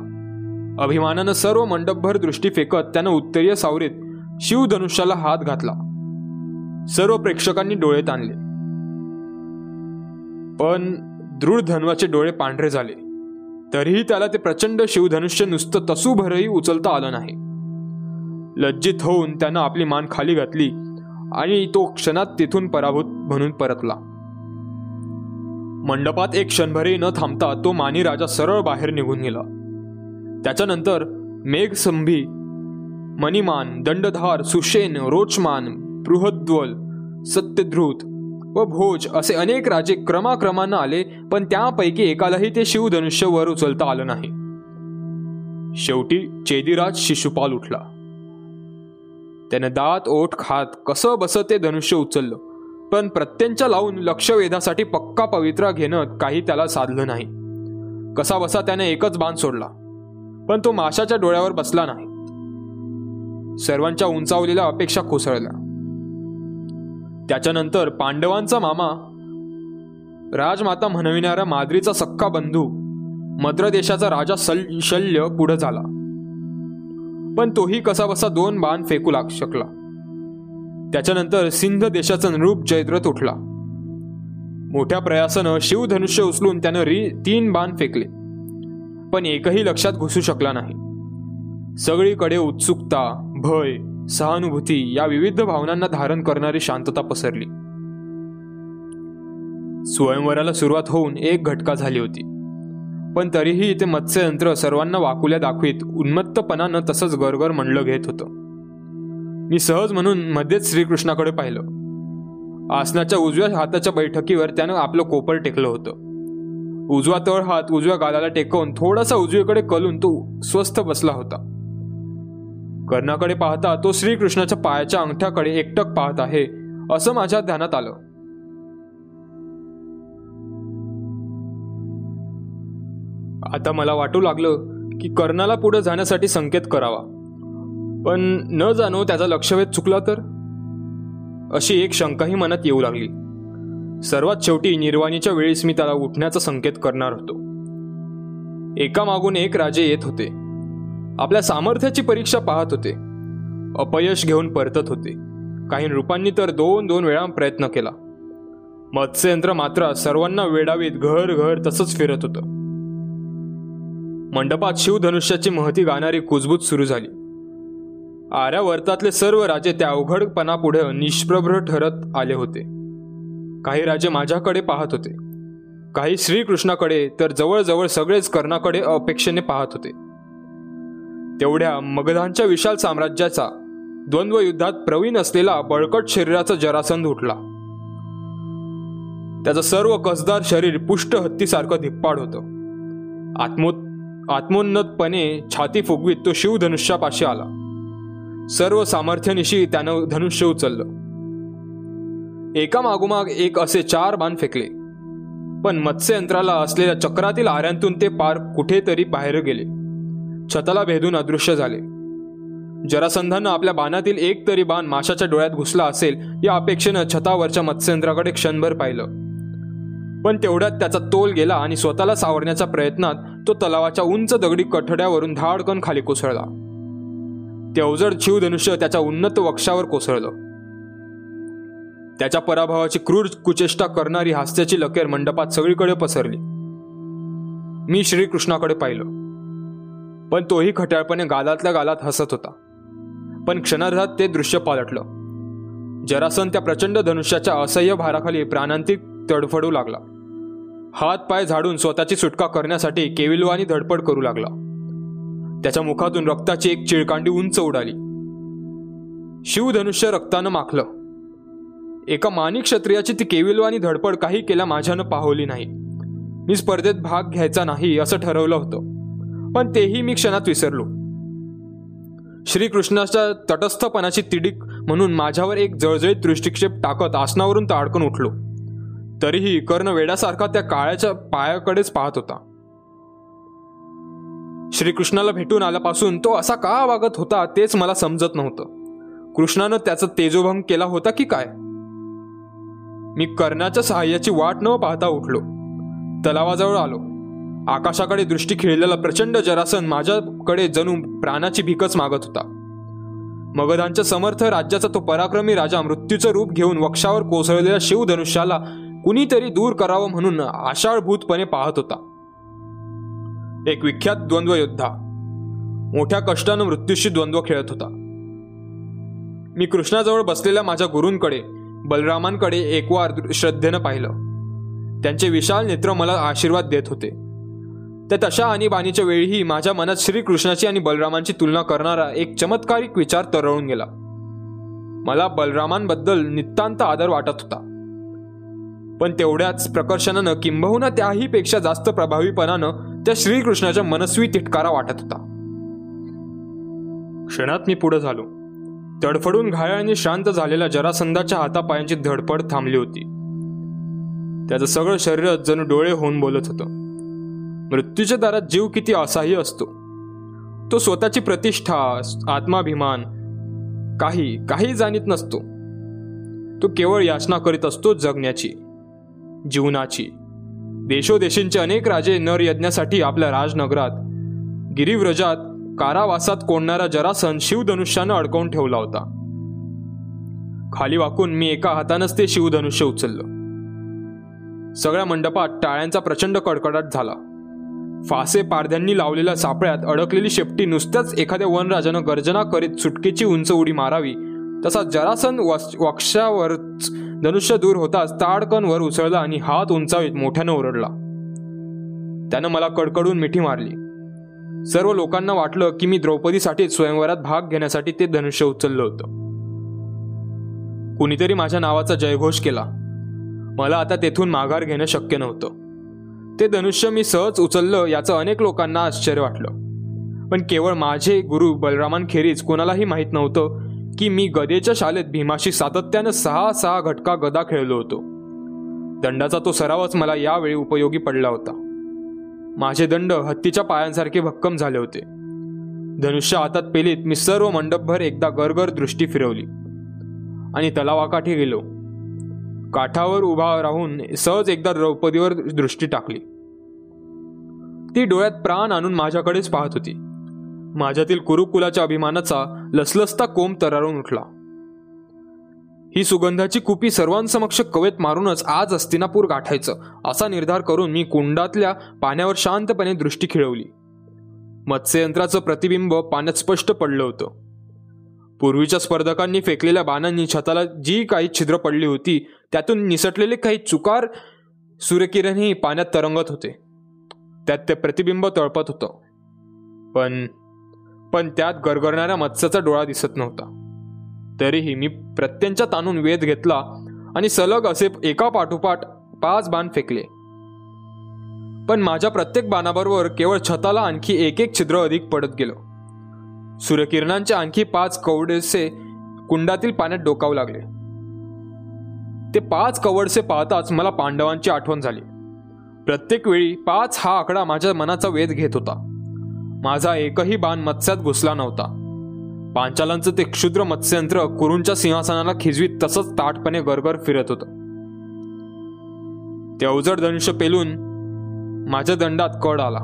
अभिमानानं सर्व मंडपभर दृष्टी फेकत त्यानं उत्तरीय सावरीत शिवधनुष्याला हात घातला. सर्व प्रेक्षकांनी डोळे ताणले. पण दृढ धनवाचे डोळे पांढरे झाले. तरीही त्याला ते प्रचंड शिवधनुष्य नुसतं तसूभरही उचलता आलं नाही. लज्जित होऊन त्यानं आपली मान खाली घातली आणि तो क्षणात तिथून पराभूत म्हणून परतला. मंडपात एक क्षणभरही न थांबता तो मानी राजा सरळ बाहेर निघून गेला. त्याच्यानंतर मेघसंभी मणिमान दंडधार सुशेन रोचमान बृहद्वल सत्यध्रुत व भोज असे अनेक राजे क्रमाक्रमानं आले पण त्यापैकी एकालाही ते शिवधनुष्य वर उचलता आलं नाही. शेवटी चेदिराज शिशुपाल उठला. त्याने दात ओठ खात कसं बसं ते धनुष्य उचललं पण प्रत्यंच्या लावून लक्षवेधासाठी पक्का पवित्रा घेणं काही त्याला साधलं नाही. कसा बसा त्याने एकच बाण सोडला पण तो माशाच्या डोळ्यावर बसला नाही. सर्वांच्या उंचावलेल्या अपेक्षा कोसळल्या. त्याच्यानंतर पांडवांचा मामा राजमाता म्हणविणारा माद्रीचा सक्का बंधू मद्र देशाचा राजा सल शल्य पुढे झाला. पण तोही कसाबसा दोन बाण फेकू लाग शकला. त्याच्यानंतर सिंध देशाचा नृप जयद्रथ उठला. मोठ्या प्रयासानं शिवधनुष्य उचलून त्यानं री तीन बाण फेकले. पण एकही लक्षात घुसू शकला नाही. सगळीकडे उत्सुकता भय सहानुभूती या विविध भावनांना धारण करणारी शांतता पसरली. स्वयंवराला सुरुवात होऊन एक घटका झाली होती. पण तरीही इथे मत्स्ययंत्र सर्वांना वाकुल्या दाखवीत उन्मत्तपणानं तसंच गरगर म्हणलं घेत होतं. मी सहज म्हणून मध्येच श्रीकृष्णाकडे पाहिलं. आसनाच्या उजव्या हाताच्या बैठकीवर त्यानं आपलं कोपर टेकलं होतं. उजवा तळ हात उजव्या गालाला टेकवून थोडासा उजवीकडे कलून तो स्वस्थ बसला होता. कर्णाकडे पाहता तो श्रीकृष्णाच्या पायाच्या अंगठ्याकडे एकटक पाहत आहे. असं माझ्या ध्यानात आलं. आता मला वाटू लागलं की कर्णाला पुढे जाण्यासाठी संकेत करावा. पण न जाणो त्याचा लक्षवेध चुकला तर? अशी एक शंकाही मनात येऊ लागली. सर्वात शेवटी निर्वाणीच्या वेळेस मी त्याला उठण्याचा संकेत करणार होतो. एकामागून एक राजे येत होते. आपल्या सामर्थ्याची परीक्षा पाहत होते. अपयश घेऊन परतत होते. काही रूपांनी तर दोन दोन वेळा प्रयत्न केला. मत्स्ययंत्र मात्र सर्वांना वेडावीत घर घर तसंच फिरत होतं. मंडपात शिवधनुष्याची महती गाणारी कुजबूज सुरू झाली. आर्यावर्तातले सर्व राजे त्या अवघडपणापुढे निष्प्रभ्र ठरत आले होते. काही राजे माझ्याकडे पाहत होते. काही श्रीकृष्णाकडे तर जवळजवळ सगळेच कर्णाकडे अपेक्षेने पाहत होते. तेवढ्या मगधांच्या विशाल साम्राज्याचा द्वंद्व युद्धात प्रवीण असलेला बळकट शरीराचा जरासंध उठला. त्याचं सर्व कसदार शरीर पुष्ट हत्तीसारखं धिप्पाड होतं. आत्मो आत्मोन्नतपणे छाती फुगवीत तो शिवधनुष्यापाशी आला. सर्व सामर्थ्यानिशी त्यानं धनुष्य उचललं. एका मागोमाग एक असे चार बाण फेकले. पण मत्स्ययंत्राला असलेल्या चक्रातील आऱ्यांतून ते पार कुठेतरी बाहेर गेले. छताला भेदून अदृश्य झाले. जरासंधानं आपल्या बाणातील एक तरी बाण माशाच्या डोळ्यात घुसला असेल या अपेक्षेनं छतावरच्या मत्स्येंद्राकडे क्षणभर पाहिलं. पण तेवढ्यात त्याचा तोल गेला आणि स्वतःला सावरण्याच्या प्रयत्नात तो तलावाच्या उंच दगडी कठड्यावरून धाडकन खाली कोसळला. ते अवजड शिवधनुष्य त्याच्या उन्नत वक्षावर कोसळलं. त्याच्या पराभवाची क्रूर कुचेष्टा करणारी हास्याची लकेर मंडपात सगळीकडे पसरली. मी श्रीकृष्णाकडे पाहिलं. पण तोही खट्याळपणे गालातल्या गालात हसत होता. पण क्षणार्धात ते दृश्य पालटलं. जरासन त्या प्रचंड धनुष्याच्या असह्य भाराखाली प्राणांतिक तडफडू लागला. हात पाय झाडून स्वतःची सुटका करण्यासाठी केविलवानी धडपड करू लागला. त्याच्या मुखातून रक्ताची एक चिळकांडी उंच उडाली. शिवधनुष्य रक्तानं माखलं. एका मानिक क्षत्रियाची ती केविलवानी धडपड काही केल्या माझ्यानं पाहवली नाही. मी स्पर्धेत भाग घ्यायचा नाही असं ठरवलं होतं. पण तेही मी क्षणात विसरलो. श्रीकृष्णाच्या तटस्थपणाची तिडीक म्हणून माझ्यावर एक जळजळीत दृष्टिक्षेप टाकत आसनावरून ताडकन उठलो. तरीही कर्ण वेड्यासारखा त्या काळ्याच्या पायाकडेच पाहत होता. श्रीकृष्णाला भेटून आल्यापासून तो असा का वागत होता तेच मला समजत नव्हतं. कृष्णानं त्याचा तेजोभंग केला होता की काय? मी कर्णाच्या सहाय्याची वाट न पाहता उठलो. तलावाजवळ आलो. आकाशाकडे दृष्टी खिळलेला प्रचंड जरासन माझ्याकडे जणू प्राणाची भीकच मागत होता. मगधांच्या समर्थ राज्याचा तो पराक्रमी राजा मृत्यूचं रूप घेऊन वक्षावर कोसळलेल्या शिवधनुष्याला कुणीतरी दूर करावं म्हणून आषाढभूतपणे पाहत होता. एक विख्यात द्वंद्व योद्धा मोठ्या कष्टानं मृत्यूशी द्वंद्व खेळत होता. मी कृष्णाजवळ बसलेल्या माझ्या गुरूंकडे बलरामांकडे एकवार श्रद्धेनं पाहिलं. त्यांचे विशाल नेत्र मला आशीर्वाद देत होते. त्या तशा आणीबाणीच्या वेळीही माझ्या मनात श्रीकृष्णाची आणि बलरामांची तुलना करणारा एक चमत्कारिक विचार तरळून गेला. मला बलरामांबद्दल नितांत आदर वाटत होता. पण तेवढ्याच प्रकर्षणानं किंबहुना त्याही पेक्षा जास्त प्रभावीपणानं त्या श्रीकृष्णाच्या मनस्वी तिटकारा वाटत होता. क्षणात मी पुढे झालो. तडफडून घायाळाने शांत झालेल्या जरासंधाच्या हातापायांची धडपड थांबली होती. त्याचं सगळं शरीर जणू डोळे होऊन बोलत होतं. मृत्यूच्या दारात जीव किती असाही असतो? तो स्वतःची प्रतिष्ठा आत्माभिमान काही काही जाणीत नसतो. तो केवळ याचना करीत असतो जगण्याची जीवनाची. देशोदेशींचे अनेक राजे नर यज्ञासाठी आपल्या राजनगरात गिरिव्रजात कारावासात कोंडणारा जरासन शिवधनुष्यानं अडकवून ठेवला होता. खाली वाकून मी एका हातानंच ते शिवधनुष्य उचललं. सगळ्या मंडपात टाळ्यांचा प्रचंड कडकडाट झाला. फासे पारध्यांनी लावलेल्या सापळ्यात अडकलेली शेपटी नुसत्याच एखाद्या वनराजानं गर्जना करीत सुटकेची उंच उडी मारावी. तसा जरासन वक्षावरच धनुष्य दूर होताच ताडकन वर उसळला आणि हात उंचावीत मोठ्यानं ओरडला. त्यानं मला कडकडून मिठी मारली. सर्व लोकांना वाटलं की मी द्रौपदीसाठी स्वयंवरात भाग घेण्यासाठी ते धनुष्य उचललं होतं. कुणीतरी माझ्या नावाचा जयघोष केला. मला आता तेथून माघार घेणं शक्य नव्हतं. ते धनुष्य मी सहज उचललं याचं अनेक लोकांना आश्चर्य वाटलं. पण केवळ माझे गुरु बलरामांखेरीज कोणालाही माहीत नव्हतं की मी गदेच्या शाळेत भीमाशी सातत्यानं सहा सहा घटका गदा खेळलो होतो. दंडाचा तो सरावच मला यावेळी उपयोगी पडला होता. माझे दंड हत्तीच्या पायांसारखे भक्कम झाले होते. धनुष्य हातात पेलीत मी सर्व मंडपभर एकदा गरगर दृष्टी फिरवली. आणि तलावाकाठी गेलो. काठावर उभा राहून सहज एकदा द्रौपदीवर दृष्टी टाकली. ती डोळ्यात प्राण आणून माझ्याकडेच पाहत होती. माझ्यातील कुरुकुलाच्या अभिमानाचा लसलसता कोंब तरारून उठला. ही सुगंधाची कुपी सर्वांसमक्ष कवेत मारूनच आज अस्तिनापूर गाठायचं असा निर्धार करून मी कुंडातल्या पाण्यावर शांतपणे दृष्टी खिळवली. मत्स्ययंत्राचं प्रतिबिंब पाण्यात स्पष्ट पडलं होतं. पूर्वीच्या स्पर्धकांनी फेकलेल्या बाणांनी छताला जी काही छिद्र पडली होती त्यातून निसटलेले काही चुकार सूर्यकिरणही पाण्यात तरंगत होते. त्यात ते प्रतिबिंब तळपत होतं. पण पण त्यात गरगरणाऱ्या मत्स्याचा डोळा दिसत नव्हता. तरीही मी प्रत्यंच्या ताणून वेध घेतला आणि सलग असे एका पाठोपाठ पाच बाण फेकले. पण माझ्या प्रत्येक बाणाबरोबर केवळ छताला आणखी एक एक छिद्र अधिक पडत गेलं. सूर्यकिरणांचे आणखी पाच कवडेसे कुंडातील पाण्यात डोकावू लागले. ते पाच कवडसे पाहताच मला पांडवांची आठवण झाली. प्रत्येक वेळी पाच हा आकडा माझ्या मनाचा वेध घेत होता. माझा एकही बाण मत्स्यात घुसला नव्हता. पांचालांचं ते क्षुद्र मत्स्यंत्र कुरूंच्या सिंहासनाला खिजवीत तसंच ताटपणे गरगर फिरत होतं. ते अवजड दंश पेलून माझ्या दंडात कड आला.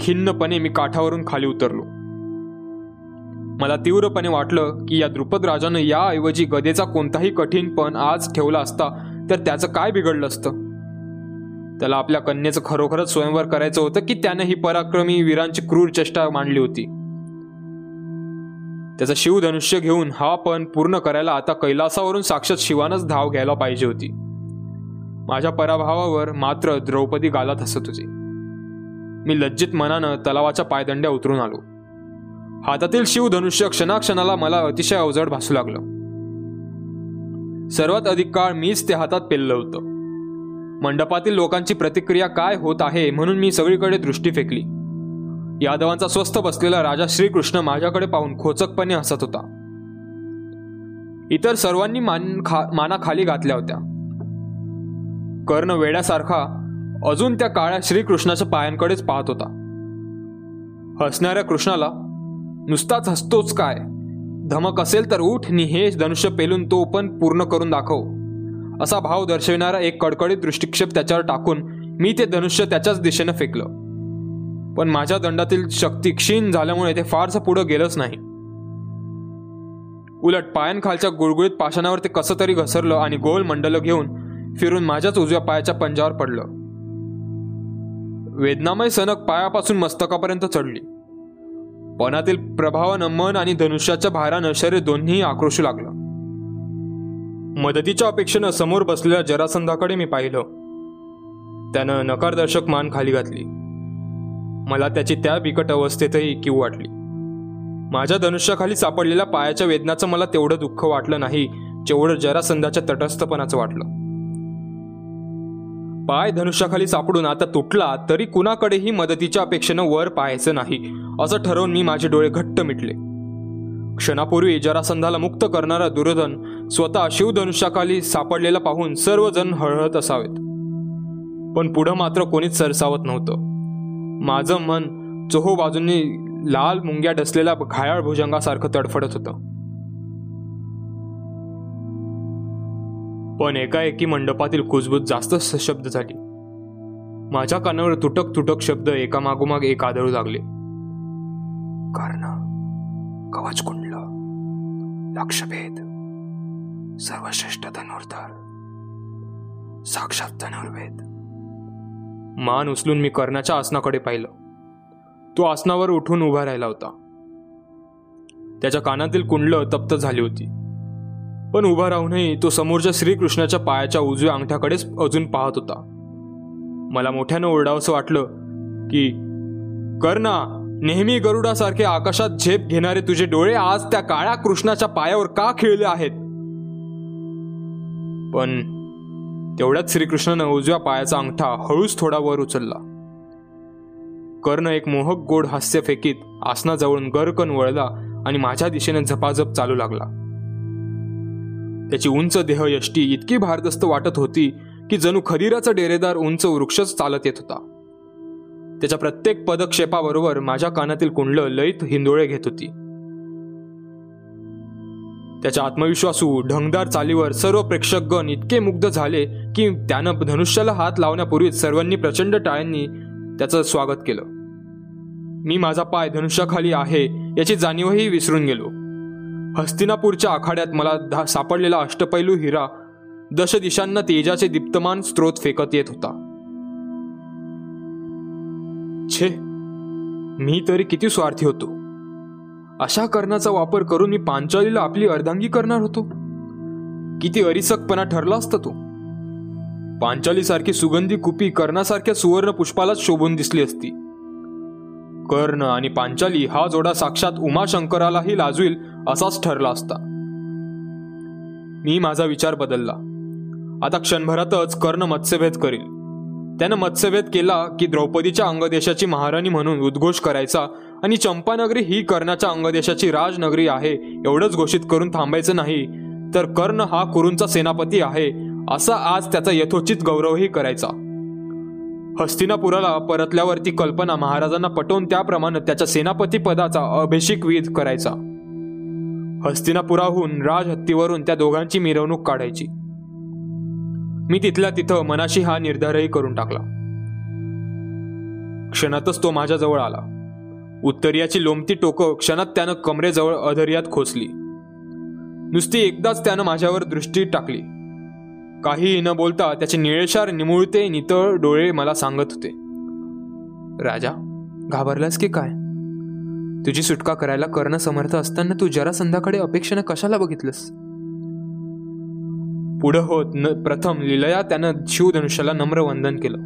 खिन्नपणे मी काठावरून खाली उतरलो. मला तीव्रपणे वाटलं की या द्रुपद राजानं याऐवजी गदेचा कोणताही कठीण पण आज ठेवला असता तर त्याचं काय बिघडलं असतं? त्याला आपल्या कन्येचं खरोखरच स्वयंवर करायचं होतं की त्यानं ही पराक्रमी वीरांची क्रूर चेष्टा मांडली होती. त्याचं शिवधनुष्य घेऊन हा पण पूर्ण करायला आता कैलासावरून साक्षात शिवानच धाव घ्यायला पाहिजे होती. माझ्या पराभवावर मात्र द्रौपदी गालात हसत होती. मी लज्जित मनानं तलावाच्या पायदंड्या उतरून आलो. हातातील शिवधनुष्य क्षणाक्षणाला मला अतिशय अवजड भासू लागलं. सर्वात अधिक काळ मीच ते हातात पेललं होतं. मंडपातील लोकांची प्रतिक्रिया काय होत आहे म्हणून मी सगळीकडे दृष्टी फेकली. यादवांचा स्वस्थ बसलेला राजा श्रीकृष्ण माझ्याकडे पाहून खोचकपणे हसत होता. इतर सर्वांनी मान खा माना खाली घातल्या होत्या. कर्ण वेड्यासारखा अजून त्या काळ्या श्रीकृष्णाच्या पायांकडेच पाहत होता. हसणाऱ्या कृष्णाला नुसताच हसतोच काय? धमक असेल तर उठ नि हे धनुष्य पेलून तो पण पूर्ण करून दाखव. असा भाव दर्शविणारा एक कडकडीत दृष्टिक्षेप त्याच्यावर टाकून मी ते धनुष्य त्याच्याच दिशेनं फेकलं. पण माझ्या दंडातील शक्ती क्षीण झाल्यामुळे ते फारसं पुढं गेलंच नाही. उलट पायांखालच्या गुळगुळीत पाषाणावर ते कसं तरी घसरलं आणि गोल मंडलं घेऊन फिरून माझ्याच उजव्या पायाच्या पंजावर पडलं. वेदनामय सनक पायापासून मस्तकापर्यंत चढली. पणातील प्रभावानं मन आणि धनुष्याच्या भारानं शरीर दोन्ही आक्रोशू लागलं. मदतीच्या अपेक्षेनं समोर बसलेल्या जरासंधाकडे मी पाहिलं. त्यानं नकारदर्शक मान खाली घातली. मला त्याची त्या बिकट अवस्थेतही किव वाटली. माझ्या धनुष्याखाली सापडलेल्या पायाच्या वेदनाचं मला तेवढं दुःख वाटलं नाही जेवढं जरासंधाच्या तटस्थपणाचं वाटलं. पाय धनुष्याखाली सापडून आता तुटला तरी कुणाकडेही मदतीच्या अपेक्षेनं वर पाहायचं नाही असं ठरवून मी माझे डोळे घट्ट मिटले. क्षणापूर्वी जरासंधाला मुक्त करणारा दुर्योधन स्वतः शिवधनुष्याखाली सापडलेला पाहून सर्वजण हळहळत असावेत. पण पुढं मात्र कोणीच सरसावत नव्हतं. माझं मन चोहो बाजूंनी लाल मुंग्या डसलेल्या घायाळ भुजंगासारखं तडफडत होतं. पण एकाएकी मंडपातील कुजबूज जास्त सशब्द झाली. माझ्या कानावर तुटक तुटक शब्द एकामागोमाग एक आदळू लागले. कारण कवच कुंड लक्षभेद. सर्वश्रेष्ठ धनुर्धर. साक्षात धनुर्वेद. मान उचलून मी कर्णाच्या आसनाकडे पाहिलं. तो आसनावर उठून उभा राहिला होता. त्याच्या कानातील कुंडलं तप्त झाली होती. पण उभा राहूनही तो समोरच्या श्रीकृष्णाच्या पायाच्या उजव्या अंगठ्याकडेच अजून पाहत होता. मला मोठ्यानं ओरडावंसं वाटलं की कर्णा नेहमी गरुडासारखे आकाशात झेप घेणारे तुझे डोळे आज त्या काळ्या कृष्णाच्या पायावर का खिळले आहेत? पण तेवढ्यात श्रीकृष्णानं उजव्या पायाचा अंगठा हळूच थोडा वर उचलला. कर्ण एक मोहक गोड हास्य फेकीत आसनाजवळून गरकन वळला आणि माझ्या दिशेने झपाझप चालू लागला. त्याची उंच देह यष्टी इतकी भारदस्त वाटत होती की जणू खरीराचा डेरेदार उंच वृक्षच चालत येत होता. त्याच्या प्रत्येक पदक्षेपाबरोबर माझ्या कानातील कुंडलं लयत हिंदोळे घेत होती. त्याच्या आत्मविश्वासू ढंगदार चालीवर सर्व प्रेक्षकगण इतके मुग्ध झाले की त्यानं धनुष्याला हात लावण्यापूर्वीच सर्वांनी प्रचंड टाळ्यांनी त्याचं स्वागत केलं. मी माझा पाय धनुष्याखाली आहे याची जाणीवही विसरून गेलो. हस्तिनापूरच्या आखाड्यात मला सापडलेला अष्टपैलू हिरा दशदिशांना तेजाचे दीप्तमान स्त्रोत फेकत येत होता. छे मी तरी किती स्वार्थी होतो? अशा कर्णाचा वापर करून मी पांचालीला आपली अर्धांगी करणार होतो? किती अरिसकपणा ठरला असता तो? पांचालीसारखी सुगंधी कुपी कर्णासारख्या सुवर्ण पुष्पालाच शोभून दिसली असती. कर्ण आणि पांचाली हा जोडा साक्षात उमाशंकरालाही लाजवील असाच ठरला असता. मी माझा विचार बदलला. आता क्षणभरातच कर्ण मत्स्यभेद करील. त्यानं मत्स्यभेद केला की द्रौपदीच्या अंगदेशाची महाराणी म्हणून उद्घोष करायचा आणि चंपानगरी ही कर्णाच्या अंगदेशाची राजनगरी आहे एवढंच घोषित करून थांबायचं नाही. तर कर्ण हा कुरूंचा सेनापती आहे असा आज त्याचा यथोचित गौरवही करायचा. हस्तिनापुराला परतल्यावर ती कल्पना महाराजांना पटवून त्याप्रमाणे त्याच्या सेनापती पदाचा अभिषेक विध करायचा. हस्तिनापुराहून राजहत्तीवरून त्या दोघांची मिरवणूक काढायची. मी तिथल्या तिथं मनाशी हा निर्धारही करून टाकला. क्षणातच तो माझ्याजवळ आला. उत्तरियाची लोमती टोकं क्षणात त्यानं कमरेजवळ अधर्यात खोचली. नुसती एकदाच त्यानं माझ्यावर दृष्टी टाकली. काहीही न बोलता त्याचे निळेशार निमुळते नितळ डोळे मला सांगत होते. राजा घाबरलास की काय? तुझी सुटका करायला करणं समर्थ असताना तू जरा संध्याकडे अपेक्षेनं कशाला बघितलंस? पुढं होत न प्रथम लिलया त्यानं शिवधनुष्याला नम्र वंदन केलं.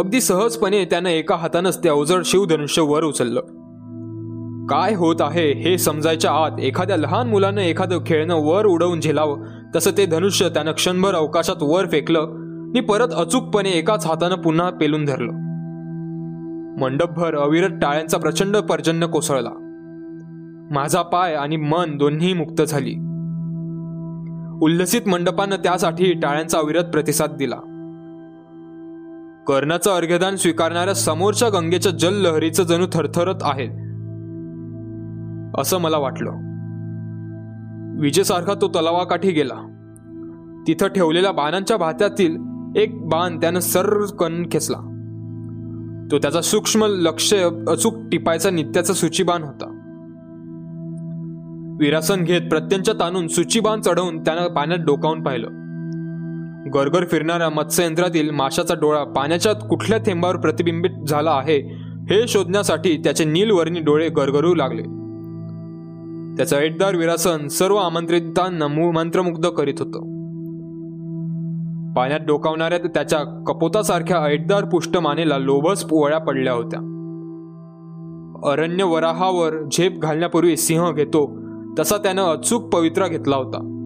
अगदी सहजपणे त्यानं एका हातानंच ते अवजड शिवधनुष्य वर उचललं. काय होत आहे हे समजायच्या आत एखाद्या लहान मुलानं एखादं खेळणं वर उडवून झेलावं तसं ते धनुष्य त्यानं क्षणभर अवकाशात वर फेकलं आणि परत अचूकपणे एकाच हातानं पुन्हा पेलून धरलं. मंडपभर अविरत टाळ्यांचा प्रचंड पर्जन्य कोसळला. माझा पाय आणि मन दोन्ही मुक्त झाली. उल्लसित मंडपानं त्यासाठी टाळ्यांचा अविरत प्रतिसाद दिला. कर्णाचं अर्घ्यदान स्वीकारणाऱ्या समोरच्या गंगेच्या जललहरीचं जणू थरथरत आहे असं मला वाटलं. विजेसारखा तो तलावाकाठी गेला. तिथं ठेवलेल्या बाणांच्या भात्यातील एक बाण त्यानं सर्रकन खेचला. तो त्याचा सूक्ष्म लक्ष अचूक टिपायचा नित्याचा सूचीबाण होता. विरासन घेत प्रत्यंच्या ताणून सुचीबाण चढवून त्यानं पाण्यात डोकावून पाहिलं. गरगर फिरणाऱ्या मत्स्ययंत्रातील माशाचा डोळा पाण्याच्या कुठल्या थेंबावर प्रतिबिंबित झाला आहे हे शोधण्यासाठी त्याचे नीलवर्णी डोळे गरगरू लागले. त्याचं ऐटदार विरासन सर्व आमंत्रितांना मंत्रमुग्ध करीत होतं. पाण्यात डोकावणाऱ्या त्याच्या कपोतासारख्या ऐटदार पुष्टमानेला लोभस पोळ्या पडल्या होत्या. अरण्य वराहावर झेप घालण्यापूर्वी सिंह घेतो तसा त्यानं अचूक पवित्रा घेतला होता.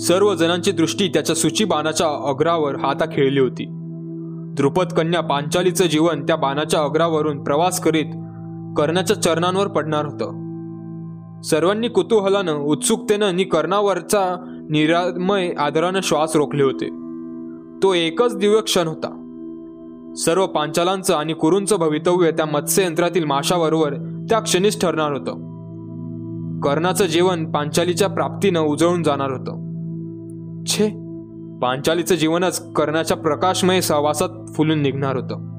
सर्व जणांची दृष्टी त्याच्या सुची बाणाच्या अग्रावर हाता खेळली होती. द्रुपद कन्या पांचालीचं जीवन त्या बाणाच्या अग्रावरून प्रवास करीत कर्णाच्या चरणांवर पडणार होतं. सर्वांनी कुतूहलानं उत्सुकतेनं आणि कर्णावरचा निरामय आदरानं श्वास रोखले होते. तो एकच दिव्य क्षण होता. सर्व पांचालांचं आणि कुरूंचं भवितव्य त्या मत्स्ययंत्रातील माशाबरोबर त्या क्षणीच ठरणार होतं. कर्णाचं जीवन पांचालीच्या प्राप्तीनं उजळून जाणार होतं. छे. पांचालीचं जीवनच कर्णाच्या प्रकाशमय सहवासात फुलून निघणार होतं.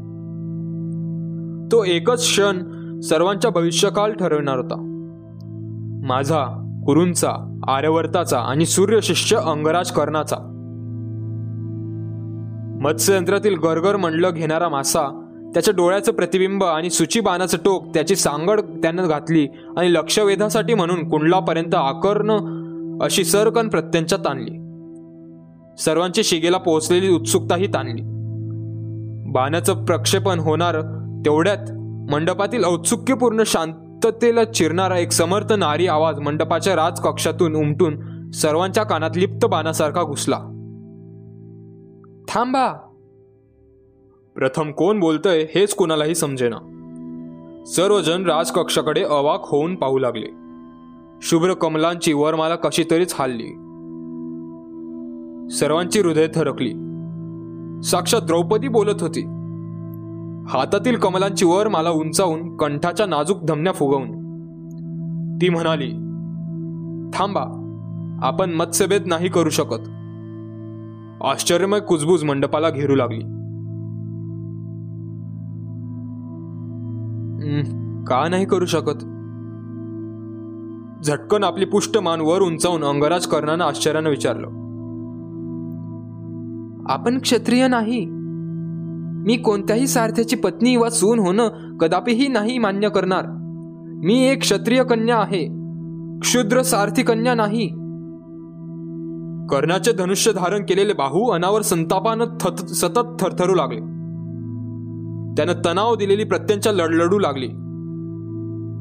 तो एकच क्षण सर्वांच्या भविष्यकाळ ठरवणार होता. माझा कुरूंचा आर्यवर्ताचा आणि सूर्यशिष्य अंगराज कर्णाचा. मत्स्ययंत्रातील गरगर मंडलं घेणारा मासा त्याच्या डोळ्याचं प्रतिबिंब आणि सुची बाणाचं टोक त्याची सांगड त्यानं घातली आणि लक्षवेधासाठी म्हणून कुंडलापर्यंत आकर्ण अशी सरकन प्रत्यंच्या ताणली सर्वांची शिगेला पोहोचलेली उत्सुकताही ताणली. बाणाचं प्रक्षेपण होणार तेवढ्यात मंडपातील औत्सुक्यपूर्ण शांततेला चिरणारा एक समर्थ नारी आवाज मंडपाच्या राजकक्षातून उमटून सर्वांच्या कानात लिप्त बाणासारखा घुसला. थांबा! प्रथम कोण बोलतंय हेच कोणालाही समजेना. सर्वजण राजकक्षाकडे अवाक होऊन पाहू लागले. शुभ्र कमलांची वरमाला कशी तरीच हालली. सर्वांची हृदय थरकली. साक्षात द्रौपदी बोलत होती. हातातील कमलांची वर मला उंचावून कंठाच्या नाजूक धमन्या फुगवून. ती म्हणाली थांबा आपण मत्स्यभेद नाही करू शकत. आश्चर्यमय कुजबूज मंडपाला घेरू लागली. का नाही करू शकत? झटकन आपली पुष्टमान वर उंचावून अंगराज कर्णानं आश्चर्यानं विचारलं. आपण क्षत्रिय नाही. मी कोणत्याही सारथ्याची पत्नी वा सून होणं कदापिही नाही मान्य करणार. मी एक क्षत्रिय कन्या आहे. क्षुद्र सारथी कन्या नाही. कर्णाचे धनुष्य धारण केलेले बाहू अनावर संतापानं थत सतत थरथरू लागले. त्यानं तणाव दिलेली प्रत्यंचा लढलडू लागली.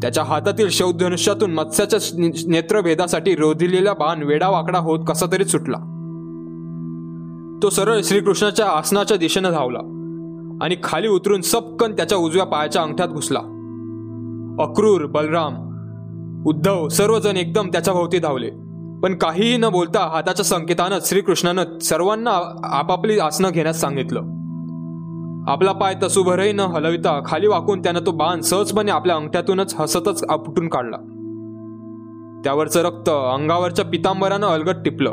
त्याच्या हातातील शौधनुष्यातून मत्स्याच्या नेत्रभेदासाठी रोधिलेला बाण वेडावाकडा होत कसा तरी सुटला. तो सरळ श्रीकृष्णाच्या आसनाच्या दिशेनं धावला आणि खाली उतरून सपकन त्याच्या उजव्या पायाच्या अंगठ्यात घुसला. अक्रूर बलराम उद्धव सर्वजण एकदम त्याच्या भोवती धावले. पण काहीही न बोलता हाताच्या संकेतानं श्रीकृष्णानं सर्वांना आपापली आसनं घेण्यास सांगितलं. आपला पाय तसुभरही न हलविता खाली वाकून त्यानं तो बाण सहजपणे आपल्या अंगठ्यातूनच हसतच आपटून काढला. त्यावरचं रक्त अंगावरच्या पितांबरानं अलगट टिपलं.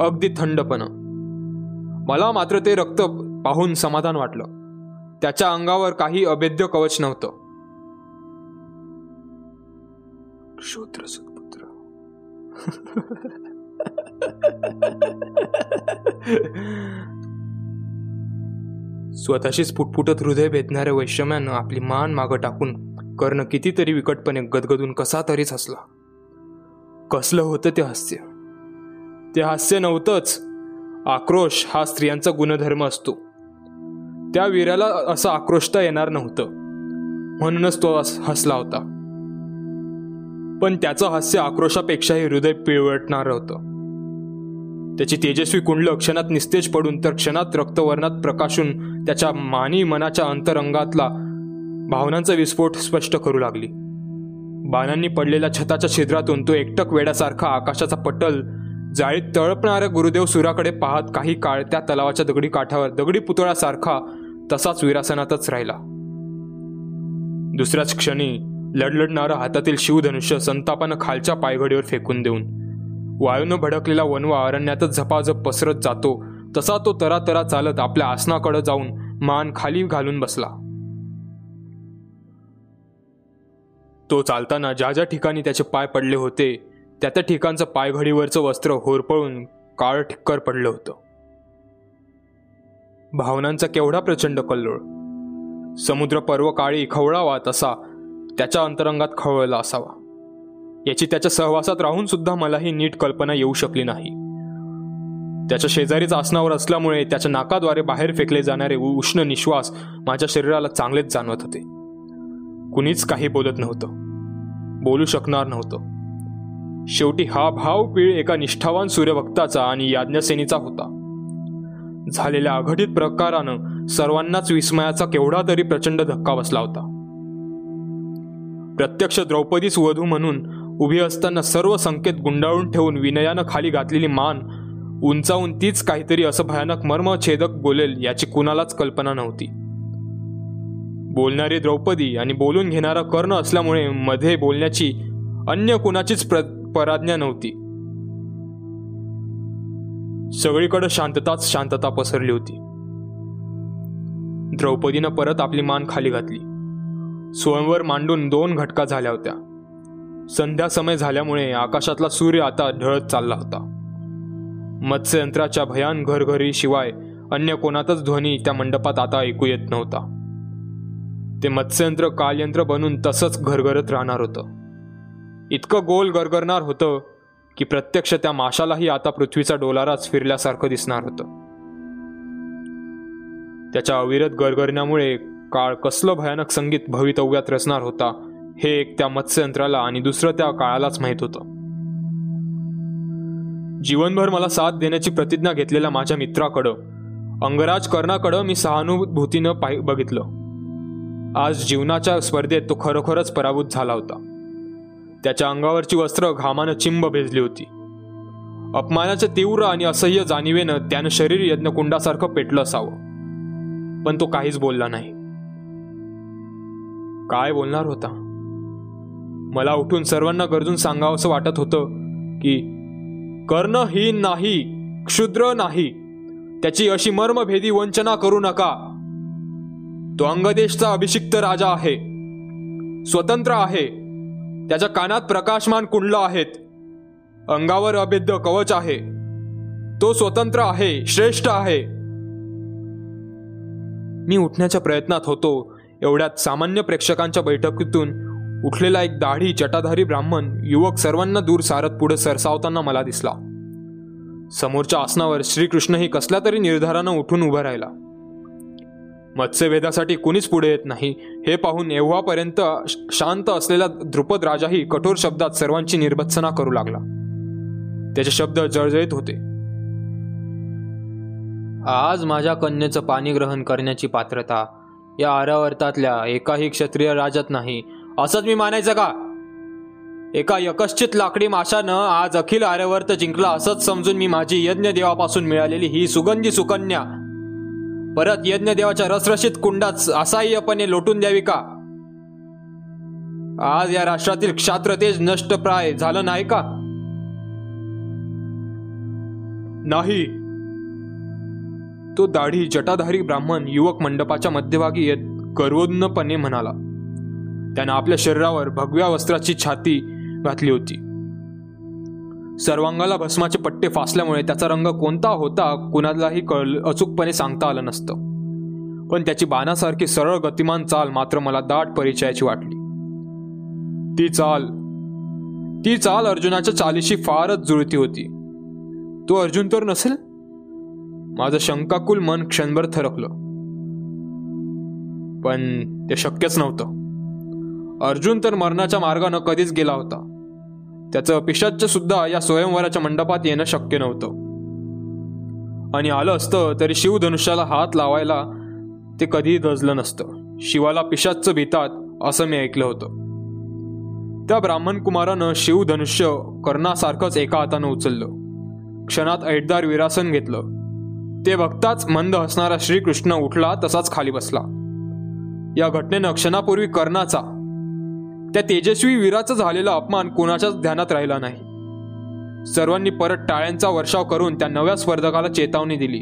अगदी थंडपणं. मला मात्र ते रक्त पाहून समाधान वाटलं. त्याच्या अंगावर काही अभेद्य कवच नव्हतं. शूद्र सुपुत्र स्वतःशीच फुटफुटत हृदय भेदणाऱ्या वैषम्यानं आपली मान मागं टाकून कर्ण कितीतरी विकटपणे गदगदून कसा तरीच हसला. कसलं होतं ते हास्य? ते हास्य नव्हतंच. आक्रोश हा स्त्रियांचा गुणधर्म असतो. त्या वीराला असं आक्रोशता येणार नव्हतं. म्हणूनच तो हसला होता. पण त्याचं हास्य आक्रोशापेक्षाही हृदय पिळवटणार होतं. त्याची तेजस्वी कुंडल क्षणात निस्तेज पडून तर क्षणात रक्तवर्णात प्रकाशून त्याच्या मानी मनाच्या अंतरंगातला भावनांचा विस्फोट स्पष्ट करू लागली. बाणांनी पडलेल्या छताच्या छिद्रातून तो एकटक वेड्यासारखा आकाशाचा पटल जाळीत तळपणाऱ्या गुरुदेव सुराकडे पाहत काही काळ त्या तलावाच्या दगडी काठावर दगडी पुतळ्यासारखा तसाच विरासनातच राहिला. दुसऱ्याच क्षणी लडलडणारं हातातील शिवधनुष्य संतापानं खालच्या पायघडीवर फेकून देऊन वायूनं भडकलेला वनवा अरण्यातच झपाझप पसरत जातो. तसा तो तरातरा चालत आपल्या आसनाकडे जाऊन मान खाली घालून बसला. तो चालताना ज्या ज्या ठिकाणी त्याचे पाय पडले होते त्या त्या ठिकाणचं पायघडीवरचं वस्त्र होरपळून काळ ठिक्कर पडलं होतं. भावनांचा केवढा प्रचंड कल्लोळ. समुद्र पर्व काळी खवळावा तसा त्याच्या अंतरंगात खवळला असावा. याची त्याच्या सहवासात राहून सुद्धा मलाही नीट कल्पना येऊ शकली नाही. त्याच्या शेजारीच आसनावर असल्यामुळे त्याच्या नाकाद्वारे बाहेर फेकले जाणारे उष्ण निश्वास माझ्या शरीराला चांगलेच जाणवत होते. कुणीच काही बोलत नव्हतं. बोलू शकणार नव्हतं. शेवटी हा भाव पीळ एका निष्ठावान सूर्यभक्ताचा आणि याज्ञसेनीचा होता. झालेल्या अघटित प्रकारानं सर्वांनाच विस्मयाचा केवढा तरी प्रचंड धक्का बसला होता. प्रत्यक्ष द्रौपदीच वधू म्हणून उभी असताना सर्व संकेत गुंडाळून ठेवून विनयानं खाली घातलेली मान उंचावून तीच काहीतरी असं भयानक मर्मछेदक बोलेल याची कुणालाच कल्पना नव्हती. बोलणारी द्रौपदी आणि बोलून घेणारा कर्ण असल्यामुळे मध्ये बोलण्याची अन्य कुणाचीच प्र पराज्ञा नव्हती. सगळीकडे शांतताच शांतता पसरली होती. द्रौपदीनं परत आपली मान खाली घातली. स्वयंवर मांडून दोन घटका झाल्या होत्या. संध्या समय झाल्यामुळे आकाशातला सूर्य आता ढळत चालला होता. मत्स्ययंत्राच्या भयान घरघरी शिवाय अन्य कोणातच ध्वनी त्या मंडपात आता ऐकू येत नव्हता. ते मत्स्ययंत्र कालयंत्र बनून तसंच घरघरत राहणार होतं. इतकं गोल गरगरणार होतं की प्रत्यक्ष त्या माशालाही आता पृथ्वीचा डोलाराच फिरल्यासारखं दिसणार होतं. त्याच्या अविरत गरगरण्यामुळे काळ कसलं भयानक संगीत भवितव्यात रचणार होता हे एक त्या मत्स्ययंत्राला आणि दुसरं त्या काळालाच माहीत होतं. जीवनभर मला साथ देण्याची प्रतिज्ञा घेतलेल्या माझ्या मित्राकडं अंगराज कर्णाकडं मी सहानुभूतीनं पाहि बघितलं. आज जीवनाच्या स्पर्धेत तो खरोखरच पराभूत झाला होता. त्याच्या अंगावरची वस्त्र घामानं चिंब भेजली होती. अपमानाच्या तीव्र आणि असह्य जाणीवेनं त्यानं शरीर यज्ञकुंडासारखं पेटलं असावं. पण तो काहीच बोलला नाही. काय बोलणार होता? मला उठून सर्वांना गरजून सांगावं असं वाटत होतं की कर्णहीन नाही क्षुद्र नाही. त्याची अशी मर्मभेदी वंचना करू नका. तो अंगदेशचा अभिषिक्त राजा आहे. स्वतंत्र आहे. त्याच्या कानात प्रकाशमान कुंडलं आहेत. अंगावर अभेद्य कवच आहे. तो स्वतंत्र आहे श्रेष्ठ आहे. मी उठण्याच्या प्रयत्नात होतो एवढ्यात सामान्य प्रेक्षकांच्या बैठकीतून उठलेला एक दाढी जटाधारी ब्राह्मण युवक सर्वांना दूर सारत पुढे सरसावताना मला दिसला. समोरच्या आसनावर श्रीकृष्णही कसल्या तरी निर्धारानं उठून उभा राहिला. मत्स्यभेदासाठी कुणीच पुढे येत नाही हे पाहून एव्हापर्यंत शांत असलेला द्रुपद राजाही कठोर शब्दात सर्वांची निर्भत्सना करू लागला. त्याचे शब्द जळजळीत होते. आज माझ्या कन्येचं पाणी ग्रहण करण्याची पात्रता या आर्यावर्तातल्या एकाही क्षत्रिय राजात नाही असंच मी मानायचं का? एका यकश्चित लाकडी माशानं आज अखिल आर्यवर्त जिंकला असंच समजून मी माझी यज्ञ देवापासून मिळालेली ही सुगंधी सुकन्या. परत यज्ञ देवाच्या रसरशीत कुंडात असह्यपणे लोटून द्यावी का? आज या राष्ट्रातील क्षात्रतेज नष्टप्राय झालं नाही का? नाही. तो दाढी जटाधारी ब्राह्मण युवक मंडपाच्या मध्यभागी येत गर्वोन्नपणे म्हणाला. त्यानं आपल्या शरीरावर भगव्या वस्त्राची छाती घातली होती. सर्वांगाला भस्माचे पट्टे फासल्यामुळे त्याचा रंग कोणता होता कुणालाही कळ अचूकपणे सांगता आलं नसतं. पण त्याची बाणासारखी सरळ गतिमान चाल मात्र मला दाट परिचयाची वाटली. ती चाल ती चाल अर्जुनाच्या चालीशी फारच जुळती होती. तो अर्जुन तर नसेल? माझं शंकाकुल मन क्षणभर थरकलं. पण ते शक्यच नव्हतं. अर्जुन तर मरणाच्या मार्गानं कधीच गेला होता. त्याचं पिशाच सुद्धा या स्वयंवराच्या मंडपात येणं शक्य नव्हतं. आणि आलं असतं तरी शिवधनुष्याला हात लावायला ते कधीही दजलं नसतं. शिवाला पिशाच भीतात असं मी ऐकलं होतं. त्या ब्राह्मण कुमारानं शिवधनुष्य कर्णासारखंच एका हातानं उचललं. क्षणात ऐटदार विरासन घेतलं. ते बघताच मंद हसणारा श्रीकृष्ण उठला तसाच खाली बसला. या घटनेनं क्षणापूर्वी कर्णाचा त्या तेजस्वी वीराचा झालेला अपमान कोणाच्याच ध्यानात राहिला नाही. सर्वांनी परत टाळ्यांचा वर्षाव करून त्या नव्या स्पर्धकाला चेतावणी दिली.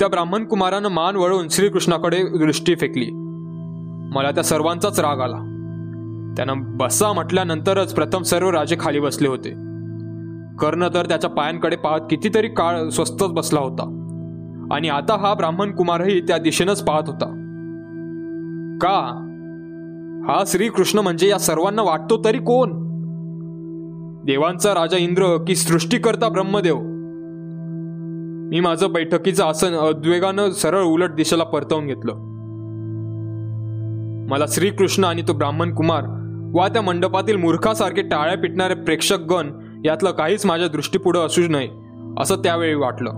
त्या ब्राह्मण कुमारानं मान वळून श्रीकृष्णाकडे दृष्टी फेकली. मला त्या सर्वांचाच राग आला. त्यानं बसा म्हटल्यानंतरच प्रथम सर्व राजे खाली बसले होते. कर्ण तर त्याच्या पायांकडे पाहत कितीतरी काळ स्वस्तच बसला होता. आणि आता हा ब्राह्मण कुमारही त्या दिशेनंच पाहत होता. का? हा श्रीकृष्ण म्हणजे या सर्वांना वाटतो तरी कोण? देवांचा राजा इंद्र की सृष्टीकर्ता ब्रह्मदेव? मी माझं बैठकीचं आसन उद्वेगानं सरळ उलट दिशेला परतवून घेतलं. मला श्रीकृष्ण आणि तो ब्राह्मण कुमार वा त्या मंडपातील मूर्खासारखे टाळ्या पिटणारे प्रेक्षकगण यातलं काहीच माझ्या दृष्टीपुढं असूच नये असं त्यावेळी वाटलं.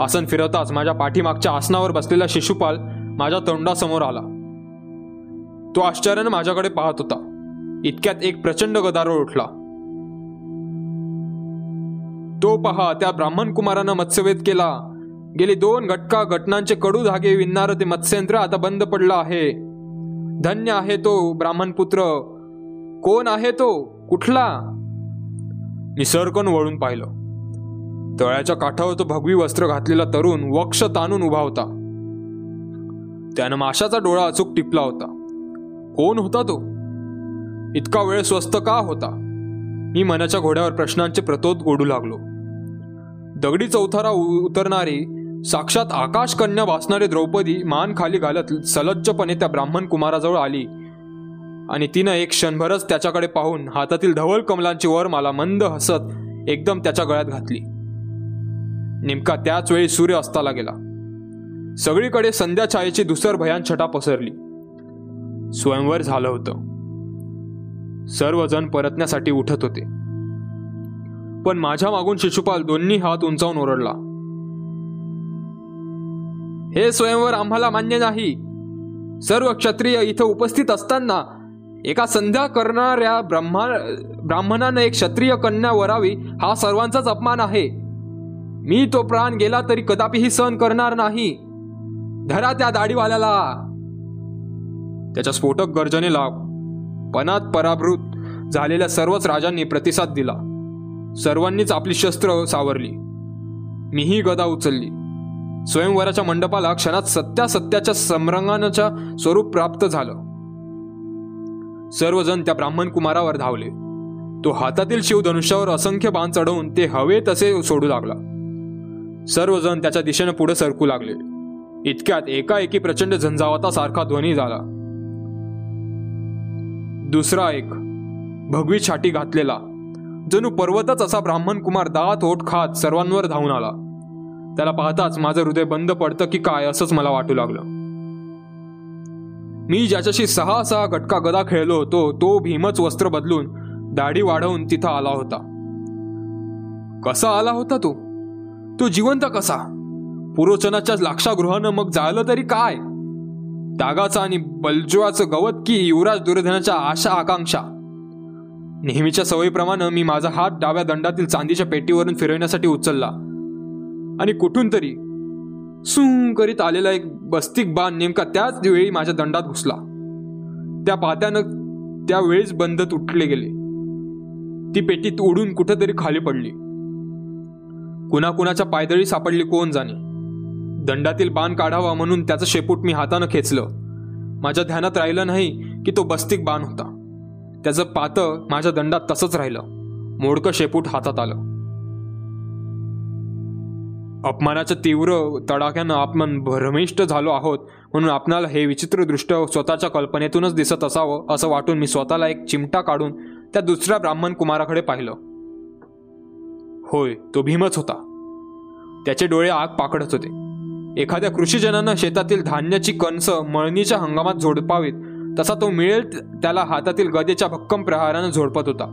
आसन फिरवताच माझ्या पाठीमागच्या आसनावर बसलेला शिशुपाल माझ्या तोंडासमोर आला. तो आश्चर्यानं माझ्याकडे पाहत होता. इतक्यात एक प्रचंड गदारोळ उठला. तो पहा त्या ब्राह्मण कुमारानं मत्स्यवेध केला. गेली दोन घटका घटनांचे कडू धागे विणणारं ते मत्स्यंत्र आता बंद पडलं आहे. धन्य आहे तो ब्राह्मण पुत्र. कोण आहे तो? कुठला? निसर्गन वळून पाहिलं. तळ्याच्या काठावर तो भगवी वस्त्र घातलेला तरुण वक्ष ताणून उभा होता. त्यानं माशाचा डोळा अचूक टिपला होता. कोण होता तो? इतका वेळ स्वस्त का होता? मी मनाच्या घोड्यावर प्रश्नांचे प्रतोद गोडू लागलो. दगडी चौथारा उतरणारी साक्षात आकाश कन्या वाचणारी द्रौपदी मान खाली घालत सलज्जपणे त्या ब्राह्मण कुमाराजवळ आली. आणि तिनं एक क्षणभरच त्याच्याकडे पाहून हातातील धवल कमलांची वर मला मंद हसत एकदम त्याच्या गळ्यात घातली. नेमका त्याच वेळी सूर्य अस्ताला गेला. सगळीकडे संध्या छायेची दुसर भयान छटा पसरली. स्वयंवर झालं होतं. सर्वजण परतण्यासाठी उठत होते. पण माझ्या मागून शिशुपाल दोन्ही हात उंचावून ओरडला. हे स्वयंवर आम्हाला मान्य नाही. सर्व क्षत्रिय इथं उपस्थित असताना एका संध्या करणाऱ्या ब्रह्मा ब्राह्मणानं एक क्षत्रिय कन्या वरावी हा सर्वांचाच अपमान आहे. मी तो प्राण गेला तरी कदापिही सहन करणार नाही. धरा त्या दाढीवाल्याला. त्याच्या स्फोटक गर्जनेला पनात पराभूत झालेल्या सर्वच राजांनी प्रतिसाद दिला. सर्वांनीच आपली शस्त्र सावरली. मीही गदा उचलली. स्वयंवराच्या मंडपाला क्षणात सत्यासत्याच्या समरंगानाच्या स्वरूप प्राप्त झालं. सर्वजण त्या ब्राह्मण कुमारावर धावले. तो हातातील शिवधनुष्यावर असंख्य बाण चढवून ते हवे तसे सोडू लागला. सर्वजण त्याच्या दिशेने पुढे सरकू लागले. इतक्यात एकाएकी प्रचंड सारखा ध्वनी झाला. दुसरा एक. भगवी छाटी घातलेला. जणू पर्वतच असा ब्राह्मण कुमार दात ओठ खात सर्वांवर धावून आला. त्याला पाहताच माझं हृदय बंद पडतं की काय असंच मला वाटू लागलं. मी ज्याच्याशी सहा सहा गटका गदा खेळलो होतो तो भीमच वस्त्र बदलून दाढी वाढवून तिथं आला होता. कसा आला होता तो? तो जिवंत कसा? पुरोचनाच्या लाक्षागृहानं मग जाळलं तरी काय? दागाचं आणि बलजुआचं गवत की युवराज दुर्धनाच्या आशा आकांक्षा? नेहमीच्या सवयीप्रमाणे मी माझा हात डाव्या दंडातील चांदीच्या पेटीवरून फिरवण्यासाठी उचलला. आणि कुठून तरी सू करीत आलेला एक बस्तिक बाण नेमका त्याच वेळी माझ्या दंडात घुसला. त्या पात्यानं त्यावेळीच बंद तुटले गेले. ती पेटी उडून कुठेतरी खाली पडली. कुणाकुणाच्या पायदळी सापडली कोण जाणे? दंडातील बाण काढावा म्हणून त्याचं शेपूट मी हातानं खेचलं. माझ्या ध्यानात राहिलं नाही की तो बस्तिक बाण होता. त्याचं पातं माझ्या दंडात तसंच राहिलं. मोडकं शेपूट हातात आलं. अपमानाच्या तीव्र तडाख्यानं आपण भ्रमिष्ट झालो आहोत म्हणून आपणाला हे विचित्र दृष्ट स्वतःच्या कल्पनेतूनच दिसत असावं असं वाटून मी स्वतःला एक चिमटा काढून त्या दुसऱ्या ब्राह्मण कुमाराकडे पाहिलं. होय तो भीमच होता. त्याचे डोळे आग पाकडत होते. एखाद्या कृषीजनानं शेतातील धान्याची कणस मळणीच्या हंगामात झोडपावीत तसा तो मिळेल त्याला हातातील गदेच्या भक्कम प्रहारानं झोडपत होता.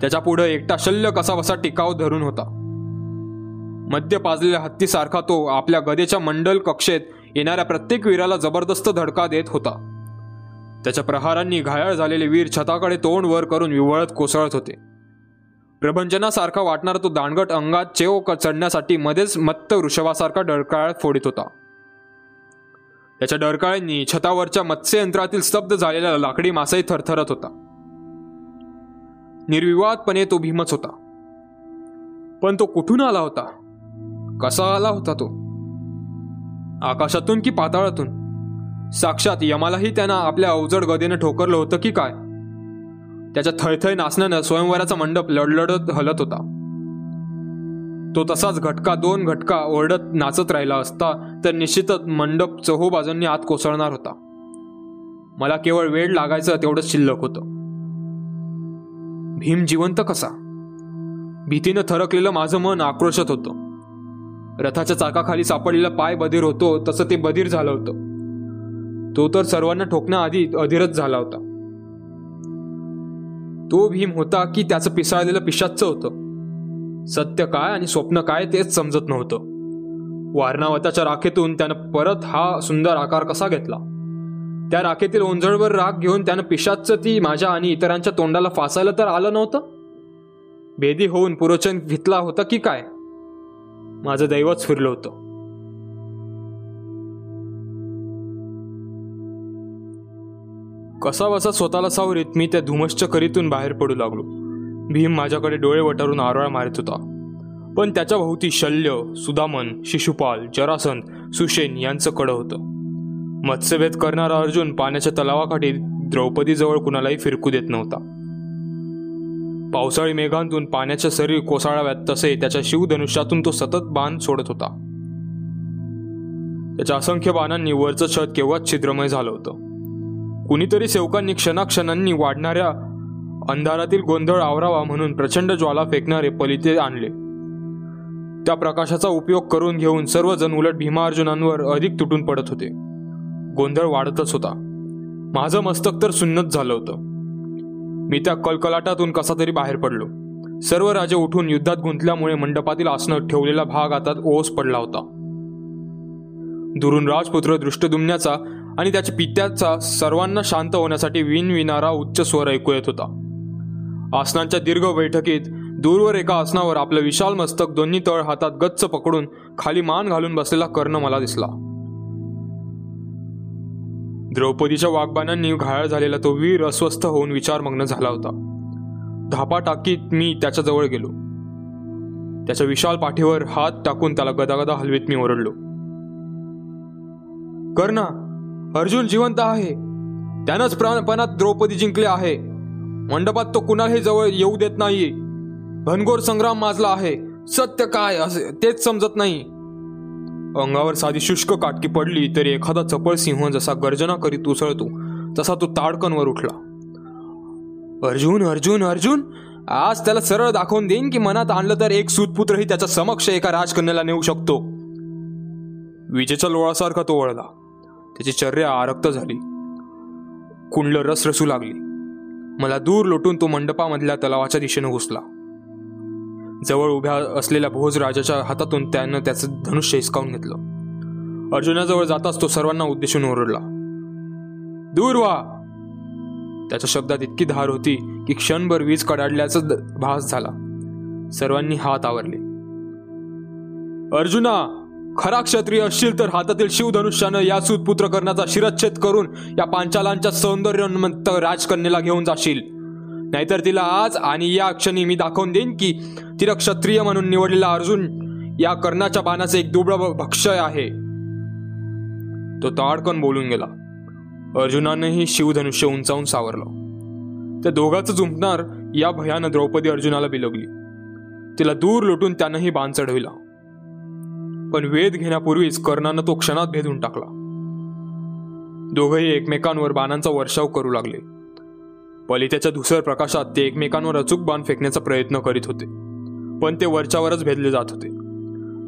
त्याच्या पुढे एकटा शल्य कसा वसा टिकाव धरून होता. मध्य पाजलेल्या हत्तीसारखा तो आपल्या गदेच्या मंडल कक्षेत येणाऱ्या प्रत्येक वीराला जबरदस्त धडका देत होता. त्याच्या प्रहारांनी घायाळ झालेले वीर छताकडे तोंड वर करून विवळत कोसळत होते. प्रभंजनासारखा वाटणारा तो दांडगट अंगात चेव चढण्यासाठी मध्येच मत्त वृषभासारखा डरकाळ फोडीत होता. त्याच्या डरकाळ्यांनी छतावरच्या मत्स्ययंत्रातील स्तब्ध झालेला लाकडी मासाही थरथरत होता. निर्विवादपणे तो भीमच होता. पण तो कुठून आला होता? कसा आला होता तो? आकाशातून की पाताळातून? साक्षात यमालाही त्यानं आपल्या अवजड गदेनं ठोकरलं होतं की काय? त्याच्या थळथळ नाचण्यानं स्वयंवराचा मंडप लडलडत हलत होता. तो तसाच घटका दोन घटका ओरडत नाचत राहिला असता तर निश्चितच मंडप चहोबाजूंनी आत कोसळणार होता. मला केवळ वेळ लागायचं तेवढंच शिल्लक होतं. भीम जिवंत कसा? भीतीनं थरकलेलं माझं मन आक्रोशत होतं. रथाच्या चाकाखाली सापडलेला पाय बधीर होतो तसं ते बधीर झालं होतं. तो तर सर्वांना ठोकण्याआधी अधीरच झाला होता. तो भीम होता की त्याचं पिसाळलेलं पिशाचं होतं. सत्य काय आणि स्वप्न काय तेच समजत नव्हतं. वारणावताच्या राखेतून त्यानं परत हा सुंदर आकार कसा घेतला? त्या राखेतील ओंजळवर राख घेऊन त्यानं पिशाचं ती माझ्या आणि इतरांच्या तोंडाला फासायला तर आलं नव्हतं? भेदी होऊन पुरोचन घेतला होता की काय? माझं दैवच फिरलं होतं. कसा बसा स्वतःला सावरीत मी त्या धुमश्च करीतून बाहेर पडू लागलो. भीम माझ्याकडे डोळे वटारून आरोळा मारत होता. पण त्याच्या भोवती शल्य सुदामन शिशुपाल जरासंत सुशेन यांचं कडं होतं. मत्स्यभेद करणारा अर्जुन पाण्याच्या तलावाकाठी द्रौपदीजवळ कुणालाही फिरकू देत नव्हता. पावसाळी मेघांतून पाण्याच्या शरीर कोसळाव्यात तसे त्याच्या शिवधनुष्यातून तो सतत बाण सोडत होता. त्याच्या असंख्य बाणांनी वरचं छत केव्हाच छिद्रमय झालं होतं. कुणीतरी सेवकांनी क्षणाक्षणांनी वाढणाऱ्या अंधारातील गोंधळ आवरावा म्हणून प्रचंड ज्वाला फेकणारे पलिते आणले. त्या प्रकाशाचा उपयोग करून घेऊन सर्वजण उलट भीमार्जुनांवर अधिक तुटून पडत होते. गोंधळ वाढतच होता. माझं मस्तक तर सुन्नत झालं होतं. मी त्या कलकलाटातून कसा तरी बाहेर पडलो. सर्व राजे उठून युद्धात गुंतल्यामुळे मंडपातील आसनं ठेवलेला भाग आता ओस पडला होता. दुरून राजपुत्र दृष्टदुम्न्याचा आणि त्याच्या पित्याचा सर्वांना शांत होण्यासाठी विणविणारा उच्च स्वर ऐकू येत होता. आसनांच्या दीर्घ बैठकीत दूरवर एका आसनावर आपलं विशाल मस्तक दोन्ही तळ हातात गच्च पकडून खाली मान घालून बसलेला कर्ण मला दिसला. द्रौपदीच्या वाघबानांनी घायाळ झालेला तो वीर अस्वस्थ होऊन विचारमग्न झाला होता. धापा टाकीत मी त्याच्याजवळ गेलो. त्याच्या विशाल पाठीवर हात टाकून त्याला गदागदा हलवीत मी ओरडलो. कर्णा अर्जुन जिवंत आहे. त्यानंच प्राणपणात द्रौपदी जिंकले आहे. मंडपात तो कुणालाही जवळ येऊ देत नाही भनगोर संग्राम माजला आहे. सत्य काय असे तेच समजत नाही. अंगावर साधी शुष्क काटकी पडली तरी एखादा चपळ सिंह जसा गर्जना करीत उसळतो तसा तो ताडकनवर उठला. अर्जुन अर्जुन अर्जुन आज त्याला सरळ दाखवून देईन की मनात आणलं तर एक सूतपुत्रही त्याच्या समक्ष एका राजकन्याला नेऊ शकतो. विजेच्या लोळासारखा तो वळला. त्याची चर्या आरक्त झाली. कुंडलं रसरसू लागली. मला दूर लोटून तो मंडपामधल्या तलावाच्या दिशेनं घुसला. जवळ उभ्या असलेल्या भोजराजाच्या हातातून त्यानं त्याचं धनुष्य हिसकावून घेतलं. अर्जुनाजवळ जाताच तो सर्वांना उद्देशून ओरडला. दूर व्हा! त्याच्या शब्दात इतकी धार होती की क्षणभर वीज कडाडल्याचा भास झाला. सर्वांनी हात आवरले. अर्जुना खरा क्षत्रिय असशील तर हातातील शिवधनुष्यानं या सुतपुत्र कर्णाचा शिरच्छेद करून या पांचालांच्या सौंदर्यमंत राजकन्येला घेऊन जाशील. नाहीतर तिला आज आणि या क्षणी मी दाखवून देईन की तिला क्षत्रिय म्हणून निवडलेला अर्जुन या कर्णाच्या बाणाचे एक दुबळ भक्षय आहे. तो ताडकन बोलून गेला. अर्जुनानंही शिवधनुष्य उंचावून सावरलं. त्या दोघांचं झुंपणार या भयानं द्रौपदी अर्जुनाला बिलगली. तिला दूर लुटून त्यानंही बाण चढविला. पण वेध घेण्यापूर्वीच कर्णानं तो क्षणात भेदून टाकला. दोघंही एकमेकांवर बाणांचा वर्षाव करू लागले. पलित्याच्या धुसर प्रकाशात ते एकमेकांवर अचूक बाण फेकण्याचा प्रयत्न करीत होते पण ते वरच्यावरच भेदले जात होते.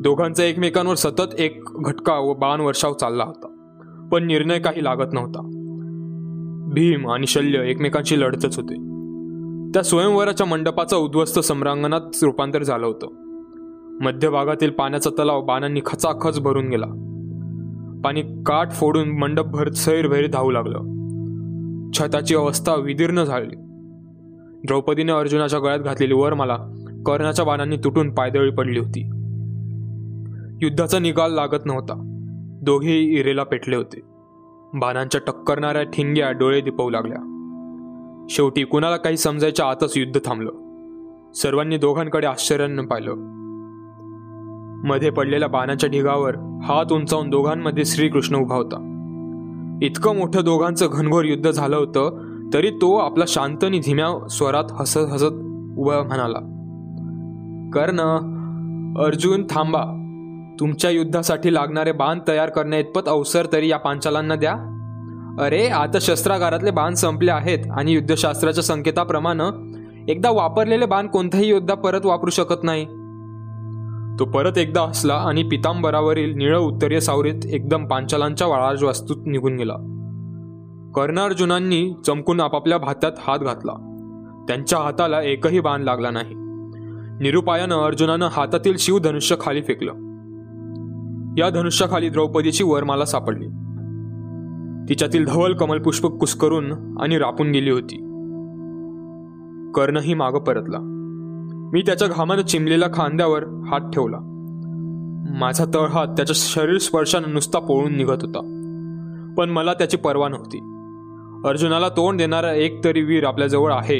दोघांचा एकमेकांवर सतत एक घटका व बाण वर्षाव चालला होता पण निर्णय काही लागत नव्हता. भीम आणि शल्य एकमेकांशी लढतच होते. त्या स्वयंवराच्या मंडपाचा उद्ध्वस्त सम्रांगणात रूपांतर झालं होतं. मध्यभागातील पाण्याचा तलाव बाणांनी खचाखच भरून गेला. पाणी काठ फोडून मंडपभर सैरभैर धावू लागलं. छताची अवस्था विदीर्ण झाली. द्रौपदीने अर्जुनाच्या गळ्यात घातलेली वरमाला कर्णाच्या बाणांनी तुटून पायदळी पडली होती. युद्धाचा निकाल लागत नव्हता. दोघेही इरेला पेटले होते. बाणांच्या टक्करणाऱ्या ठिंग्या डोळे दिपवू लागल्या. शेवटी कुणाला काही समजायच्या आतच युद्ध थांबलं. सर्वांनी दोघांकडे आश्चर्यानं पाहिलं. मध्ये पडलेल्या बाणाच्या ढिगावर हात उंचावून दोघांमध्ये श्रीकृष्ण उभा होता. इतकं मोठं दोघांचं घनघोर युद्ध झालं होतं तरी तो आपला शांत आणि धीम्या स्वरात हसत हसत उभा म्हणाला कर्ण अर्जुन थांबा. तुमच्या युद्धासाठी लागणारे बाण तयार करण्या इतपत अवसर तरी या पांचालांना द्या. अरे आता शस्त्रागारातले बाण संपले आहेत आणि युद्धशास्त्राच्या संकेताप्रमाणे एकदा वापरलेले बाण कोणताही योद्धा परत वापरू शकत नाही. तो परत एकदा हसला आणि पितांबरावरील निळ उत्तरीय सावरीत एकदम पांचालांच्या वास्तूत निघून गेला. कर्णार्जुनांनी चमकून आपापल्या भात्यात हात घातला. त्यांच्या हाताला एकही बाण लागला नाही. निरुपायानं अर्जुनानं हातातील शिवधनुष्य खाली फेकलं. या धनुष्याखाली द्रौपदीची वरमाला सापडली. तिच्यातील धवल कमलपुष्प कुस्करून आणि रापून गेली होती. कर्णही मागं परतला. मी त्याच्या घामानं चिमलेल्या खांद्यावर हात ठेवला. माझा तळहात त्याच्या शरीर स्पर्शानं नुसता पोळून निघत होता. पण मला त्याची पर्वा नव्हती. अर्जुनाला तोंड देणारा एक तरी वीर आपल्याजवळ आहे.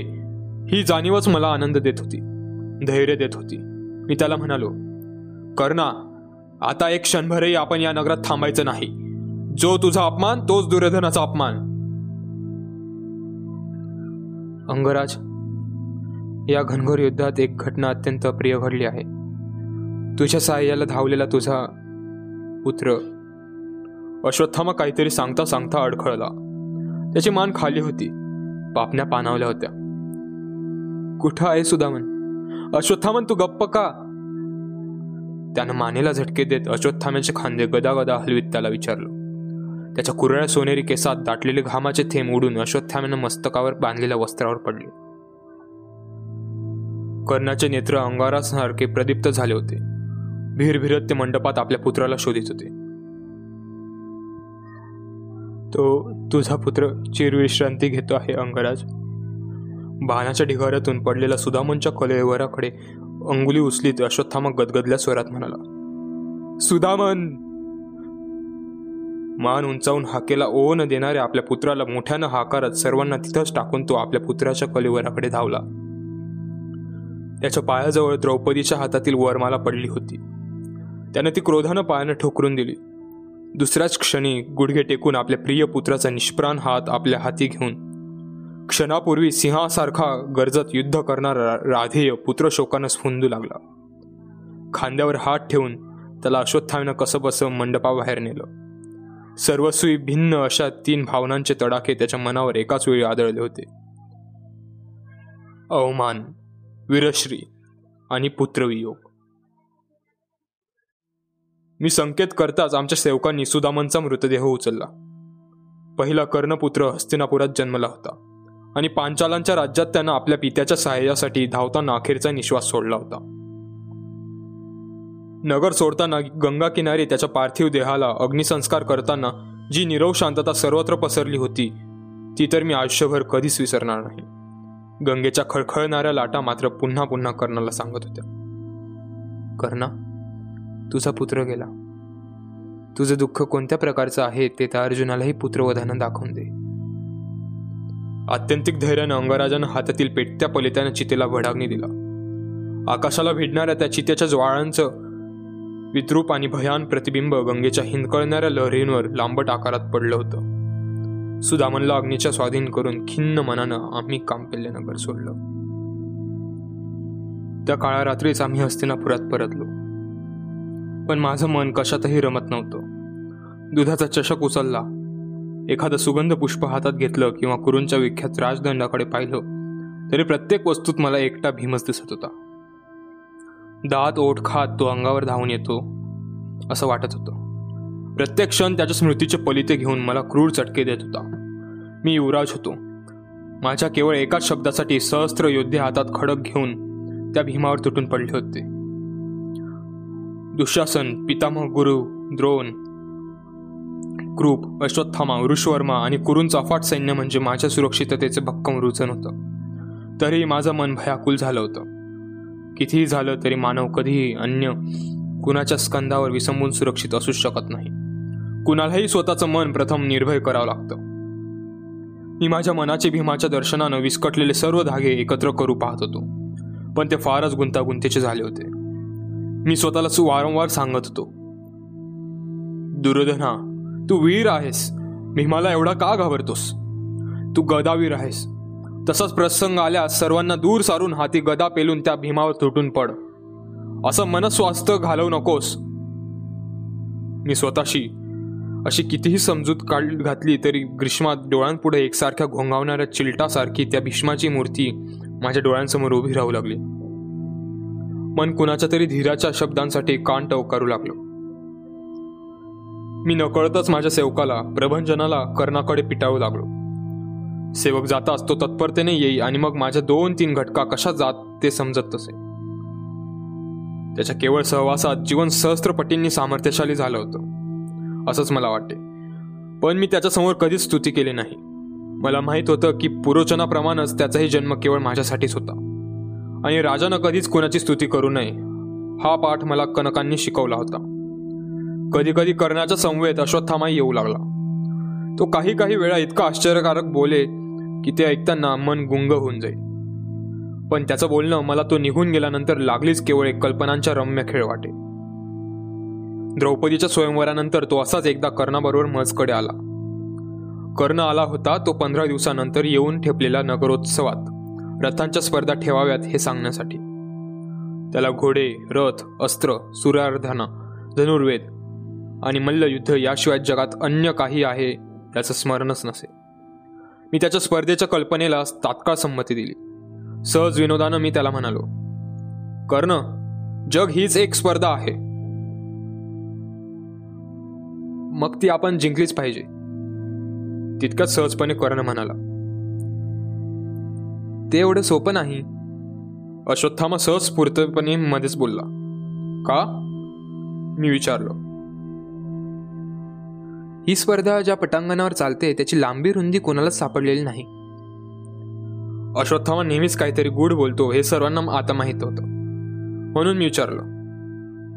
ही जाणीवच मला आनंद देत होती. धैर्य देत होती. मी त्याला म्हणालो कर्णा आता एक क्षणभरही आपण या नगरात थांबायचं नाही. जो तुझा अपमान तोच दुर्योधनाचा अपमान. अंगराज या घनघोर युद्धात एक घटना अत्यंत प्रिय घडली आहे. तुझ्या सहाय्याला धावलेला तुझा पुत्र. अश्वत्थामा काहीतरी सांगता सांगता अडखळला. त्याची मान खाली होती. पापण्या पानावल्या होत्या. कुठं आहे सुदामन? अश्वत्थामन तू गप्प का? त्यानं मानेला झटके देत अश्वत्थाम्याचे खांदे गदागदा हलवीत त्याला विचारलं. त्याच्या कुरळ्या सोनेरी केसात दाटलेले घामाचे थेंब उडून अश्वत्थाम्यानं मस्तकावर बांधलेल्या वस्त्रावर पडले. कर्णाचे नेत्र अंगारासारखे प्रदीप्त झाले होते. भिरभिरत ते मंडपात आपल्या पुत्राला शोधित होते. तो तुझा पुत्र चिरविश्रांती घेतो आहे अंगराज. बाणाच्या ढिगाऱ्यातून पडलेला सुदामनच्या कलेवराकडे अंगुली उचलीत अश्वत्थामा गदगदल्या स्वरात म्हणाला सुदामन! मान उंचावून हाकेला ओ न देणाऱ्या आपल्या पुत्राला मोठ्यानं हाकारत सर्वांना तिथंच टाकून तो आपल्या पुत्राच्या कलेवराकडे धावला. त्याच्या पायाजवळ द्रौपदीच्या हातातील वरमाला पडली होती. त्याने ती क्रोधानं पायानं ठोकरून दिली. दुसऱ्याच क्षणी गुडघे टेकून आपल्या प्रिय पुत्राचा निष्प्राण हात आपल्या हाती घेऊन क्षणापूर्वी सिंहासारखा गरजत युद्ध करणारा राधेय पुत्र शोकानं स्फुंदू लागला. खांद्यावर हात ठेवून त्याला अश्वत्थामीनं कसं बसं मंडपाबाहेर नेलं. सर्वस्वी भिन्न अशा तीन भावनांचे तडाखे त्याच्या मनावर एकाच वेळी आदळले होते. अवमान. वीरश्री आणि पुत्रवियोग मी संकेत करताच आमच्या सेवकांनी सुदामनचा मृतदेह उचलला. पहिला कर्णपुत्र हस्तिनापुरात जन्मला होता आणि पांचालांच्या राज्यात त्यानं आपल्या पित्याच्या सहाय्यासाठी धावताना अखेरचा निश्वास सोडला होता. नगर सोडताना गंगा किनारी त्याच्या पार्थिव देहाला अग्निसंस्कार करताना जी निरव शांतता सर्वत्र पसरली होती ती तर मी आयुष्यभर कधीच विसरणार नाही. गंगेच्या खळखळणाऱ्या लाटा मात्र पुन्हा पुन्हा कर्णाला सांगत होत्या. कर्णा तुझा पुत्र गेला. तुझं दुःख कोणत्या प्रकारचं आहे ते त्या अर्जुनालाही पुत्रवधानं दाखवून दे. आत्यंतिक धैर्यानं अंगराजानं हातातील पेटत्या पलित्यानं चितेला भडागणी दिला. आकाशाला भिडणाऱ्या त्या चितेच्या ज्वाळांचं विद्रूप आणि भयान प्रतिबिंब गंगेच्या हिंदकळणाऱ्या लहरींवर लांबट आकारात पडलं होतं. सुदामनला अग्नीच्या स्वाधीन करून खिन्न मनानं आम्ही कांपिल्यनगर सोडलं. त्या काळा रात्रीच आम्ही हस्तिनापुरात परतलो. पण माझं मन कशातही रमत नव्हतं. दुधाचा चषक उचलला. एखादं सुगंध पुष्प हातात घेतलं किंवा कुरूंच्या विख्यात राजदंडाकडे पाहिलं तरी प्रत्येक वस्तूत मला एकटा भीमच दिसत होता. दात ओठ खात तो अंगावर धावून येतो असं वाटत होतं. प्रत्येक क्षण त्याच्या स्मृतीचे पलिते घेऊन मला क्रूर चटके देत होता. मी युवराज होतो. माझ्या केवळ एकाच शब्दासाठी सहस्त्र योद्धे हातात खडक घेऊन त्या भीमावर तुटून पडले होते. दुःशासन पितामह गुरु द्रोण क्रूप अश्वत्थामा ऋषवर्मा आणि कुरूंचा अफाट सैन्य म्हणजे माझ्या सुरक्षिततेचे भक्कम रुचन होतं. तरीही माझं मन भयाकुल झालं होतं. कितीही झालं तरी मानव कधीही अन्य कुणाच्या स्कंदावर विसंबून सुरक्षित असूच शकत नाही. कुणालाही स्वतःचं मन प्रथम निर्भय करावं लागतं. मी माझ्या मनाचे भीमाच्या दर्शनानं विस्कटलेले सर्व धागे एकत्र करू पाहत होतो. पण ते फारच गुंतागुंतीचे झाले होते. मी स्वतःला वारंवार सांगत होतो. दुर्धना तू वीर आहेस. भीमाला एवढा का घाबरतोस? तू गदावीर आहेस. तसाच प्रसंग आल्यास सर्वांना दूर सारून हाती गदा पेलून त्या भीमावर तुटून पड. असं मनस्वास्थ्य घालवू नकोस. मी स्वतःशी अशी कितीही समजूत काढ घातली तरी ग्रीष्मात डोळ्यांपुढे एकसारख्या घोंगावणाऱ्या चिलटासारखी त्या भीष्माची मूर्ती माझ्या डोळ्यांसमोर उभी राहू लागली. मन कुणाच्या तरी धीराच्या शब्दांसाठी कान टवकारू लागलो. मी नकळतच माझ्या सेवकाला प्रभंजनाला कर्णाकडे पिटाळू लागलो. सेवक जाताच तो तत्परतेने येई आणि मग माझ्या दोन तीन घटका कशा जात ते समजत तसे. त्याच्या केवळ सहवासात जीवन सहस्त्रपटींनी सामर्थ्यशाली झालं होतं. असंच मला वाटते. पण मी त्याच्यासमोर कधीच स्तुती केली नाही. मला माहीत होतं की पुरोचनाप्रमाणेच त्याचाही जन्म केवळ माझ्यासाठीच होता. आणि राजानं कधीच कोणाची स्तुती करू नये हा पाठ मला कनकांनी शिकवला होता. कधी कधी करण्याचा संवेद अश्वत्थामाही येऊ लागला. तो काही काही वेळा इतका आश्चर्यकारक बोले की ते ऐकताना मन गुंग होऊन जाईल. पण त्याचं बोलणं मला तो निघून गेल्यानंतर लागलीच केवळ एक कल्पनांच्या रम्य खेळ वाटे. द्रौपदीच्या स्वयंवरानंतर तो असाच एकदा कर्णाबरोबर मजकडे आला. कर्ण आला होता तो पंधरा दिवसानंतर येऊन ठेपलेल्या नगरोत्सवात रथांच्या स्पर्धा ठेवाव्यात हे सांगण्यासाठी. त्याला घोडे रथ अस्त्र सूर्यार्धना धनुर्वेद आणि मल्लयुद्ध याशिवाय जगात अन्य काही आहे त्याचं स्मरणच नसे. मी त्याच्या स्पर्धेच्या कल्पनेला तात्काळ संमती दिली. सहज विनोदानं मी त्याला म्हणालो कर्ण जग हीच एक स्पर्धा आहे. मग ती आपण जिंकलीच पाहिजे. तितकंच सहजपणे कर्ण म्हणाला ते एवढं सोपं नाही. अश्वत्थामा सहज स्फूर्तपणे मध्येच बोलला का? मी विचारलो. ही स्पर्धा ज्या पटांगणावर चालते त्याची लांबी रुंदी कोणालाच सापडलेली नाही. अश्वत्थामा नेहमीच काहीतरी गुढ बोलतो हे सर्वांना आता माहीत होतं. म्हणून मी विचारलं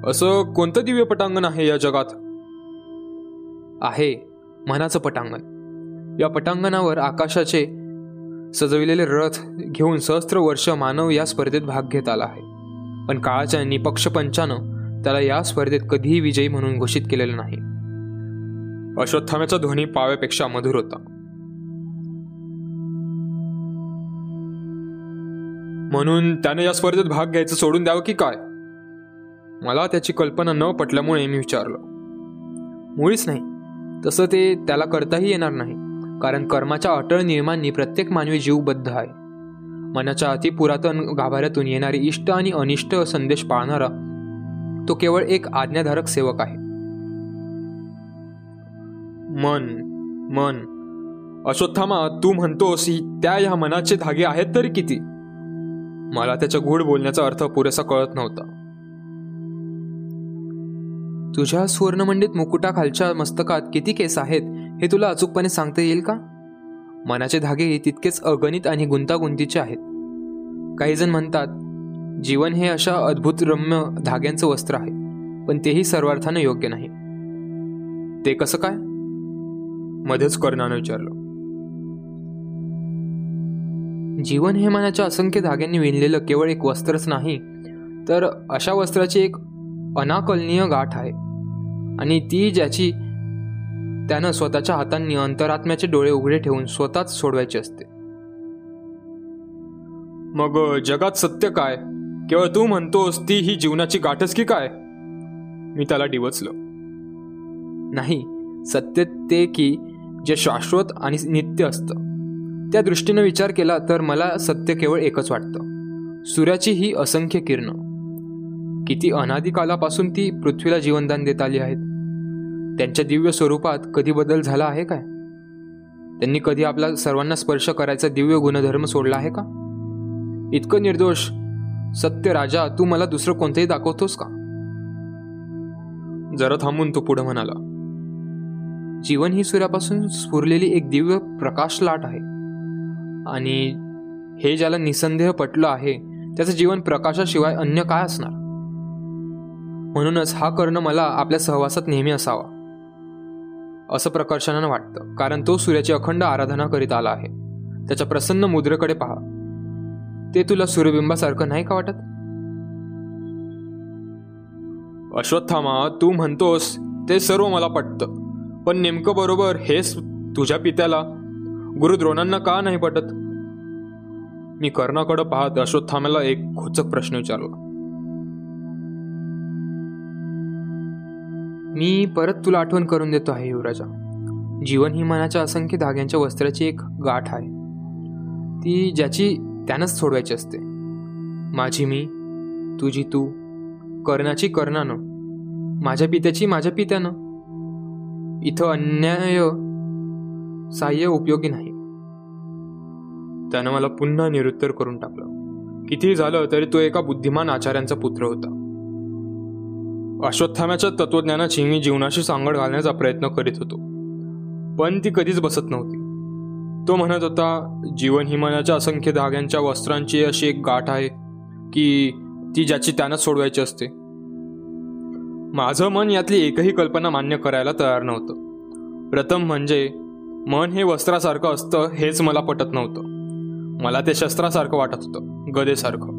असं कोणतं दिव्य पटांगण आहे या जगात? आहे मनाचं पटांगण. या पटांगणावर आकाशाचे सजविलेले रथ घेऊन सहस्त्र वर्ष मानव या स्पर्धेत भाग घेत आला आहे. पण काळाच्या निपक्ष पंचानं त्याला या स्पर्धेत कधीही विजयी म्हणून घोषित केलेलं नाही. अश्वत्थाम्याचा ध्वनी पाव्यापेक्षा मधुर होता. म्हणून त्याने या स्पर्धेत भाग घ्यायचं सोडून द्यावं की काय? मला त्याची कल्पना न पटल्यामुळे मी विचारलं. मुळीच नाही. तसं ते त्याला करताही येणार नाही कारण कर्माच्या अटळ नियमांनी प्रत्येक मानवी जीवबद्ध आहे. मनाच्या अतिपुरातन गाभाऱ्यातून येणारी इष्ट आणि अनिष्ट संदेश पाळणारा तो केवळ एक आज्ञाधारक सेवक आहे. मन मन अश्वत्थामा तू म्हणतोस ही त्या ह्या मनाचे धागे आहेत तरी किती? मला त्याच्या गूढ बोलण्याचा अर्थ पुरेसा कळत नव्हता. तुझ्या सुवर्णमंडित मुकुटाखालच्या मस्तकात किती केस आहेत हे तुला अचूकपणे सांगता येईल का? मनाचे धागे तितकेच अगणित आणि गुंतागुंतीचे आहेत. काही जण म्हणतात जीवन हे अशा अद्भुत रम्य धाग्यांचं वस्त्र आहे पण तेही सर्वार्थानं योग्य नाही. ते कसं काय? मध्येच कर्णानं विचारलं. जीवन हे मनाच्या असंख्य धाग्यांनी विणलेलं केवळ एक वस्त्रच नाही तर अशा वस्त्राची एक अनाकलनीय गाठ आहे. आणि ती ज्याची त्यानं स्वतःच्या हातांनी अंतरात्म्याचे डोळे उघडे ठेवून स्वतःच सोडवायची असते. मग जगात सत्य काय? केवळ तू म्हणतोस ती ही जीवनाची गाठच की काय? मी त्याला डिवचलं. नाही सत्य ते की जे शाश्वत आणि नित्य असतं. त्या दृष्टीनं विचार केला तर मला सत्य केवळ एकच वाटतं. सूर्याची ही असंख्य किरणं. किती अनादिकालापासून ती पृथ्वीला जीवनदान देत आली आहेत? त्यांच्या दिव्य स्वरूपात कधी बदल झाला आहे काय? त्यांनी कधी आपला सर्वांना स्पर्श करायचा दिव्य गुणधर्म सोडला आहे का? इतकं निर्दोष सत्य राजा तू मला दुसरं कोणतंही दाखवतोस का? जरा थांबून तो पुढे म्हणाला. जीवन ही सूर्यापासून स्फुरलेली एक दिव्य प्रकाश लाट आहे. आणि हे ज्याला निसंदेह पटलं आहे त्याचं जीवन प्रकाशाशिवाय अन्य काय असणार? म्हणूनच हा कर्ण मला आपल्या सहवासात नेहमी असावा. असं प्रकर्षानं वाटतं कारण तो सूर्याची अखंड आराधना करीत आला आहे. त्याच्या प्रसन्न मुद्रेकडे पहा. ते तुला सूर्यबिंबासारखं नाही का वाटत? अश्वत्थामा तू म्हणतोस ते सर्व मला पटतं. पण नेमकं बरोबर हेच तुझ्या पित्याला? गुरुद्रोणांना का नाही पटत? मी कर्णाकडं पाहत अश्वत्थामाला एक खोचक प्रश्न विचारला. मी परत तुला आठवण करून देतो आहे युवराजा. जीवन ही मनाच्या असंख्य धाग्यांच्या वस्त्राची एक गाठ आहे. ती ज्याची त्यानंच सोडवायची असते. माझी मी तुझी तू कर्णाची कर्णानं माझ्या पित्याची माझ्या पित्यानं. इथं अन्याय साह्य उपयोगी नाही. त्यानं मला पुन्हा निरुत्तर करून टाकलं. कितीही झालं तरी तो एका बुद्धिमान आचार्यांचा पुत्र होता. अश्वत्थाम्याच्या तत्वज्ञानाची मी जीवनाशी सांगड घालण्याचा प्रयत्न करीत होतो. पण ती कधीच बसत नव्हती. तो म्हणत होता जीवन हिमानाच्या असंख्य धाग्यांच्या वस्त्रांची अशी एक गाठ आहे की ती ज्याची त्यानंच सोडवायची असते. माझं मन यातली एकही कल्पना मान्य करायला तयार नव्हतं. प्रथम म्हणजे मन हे वस्त्रासारखं असतं हेच मला पटत नव्हतं. मला ते शस्त्रासारखं वाटत होतं गदेसारखं.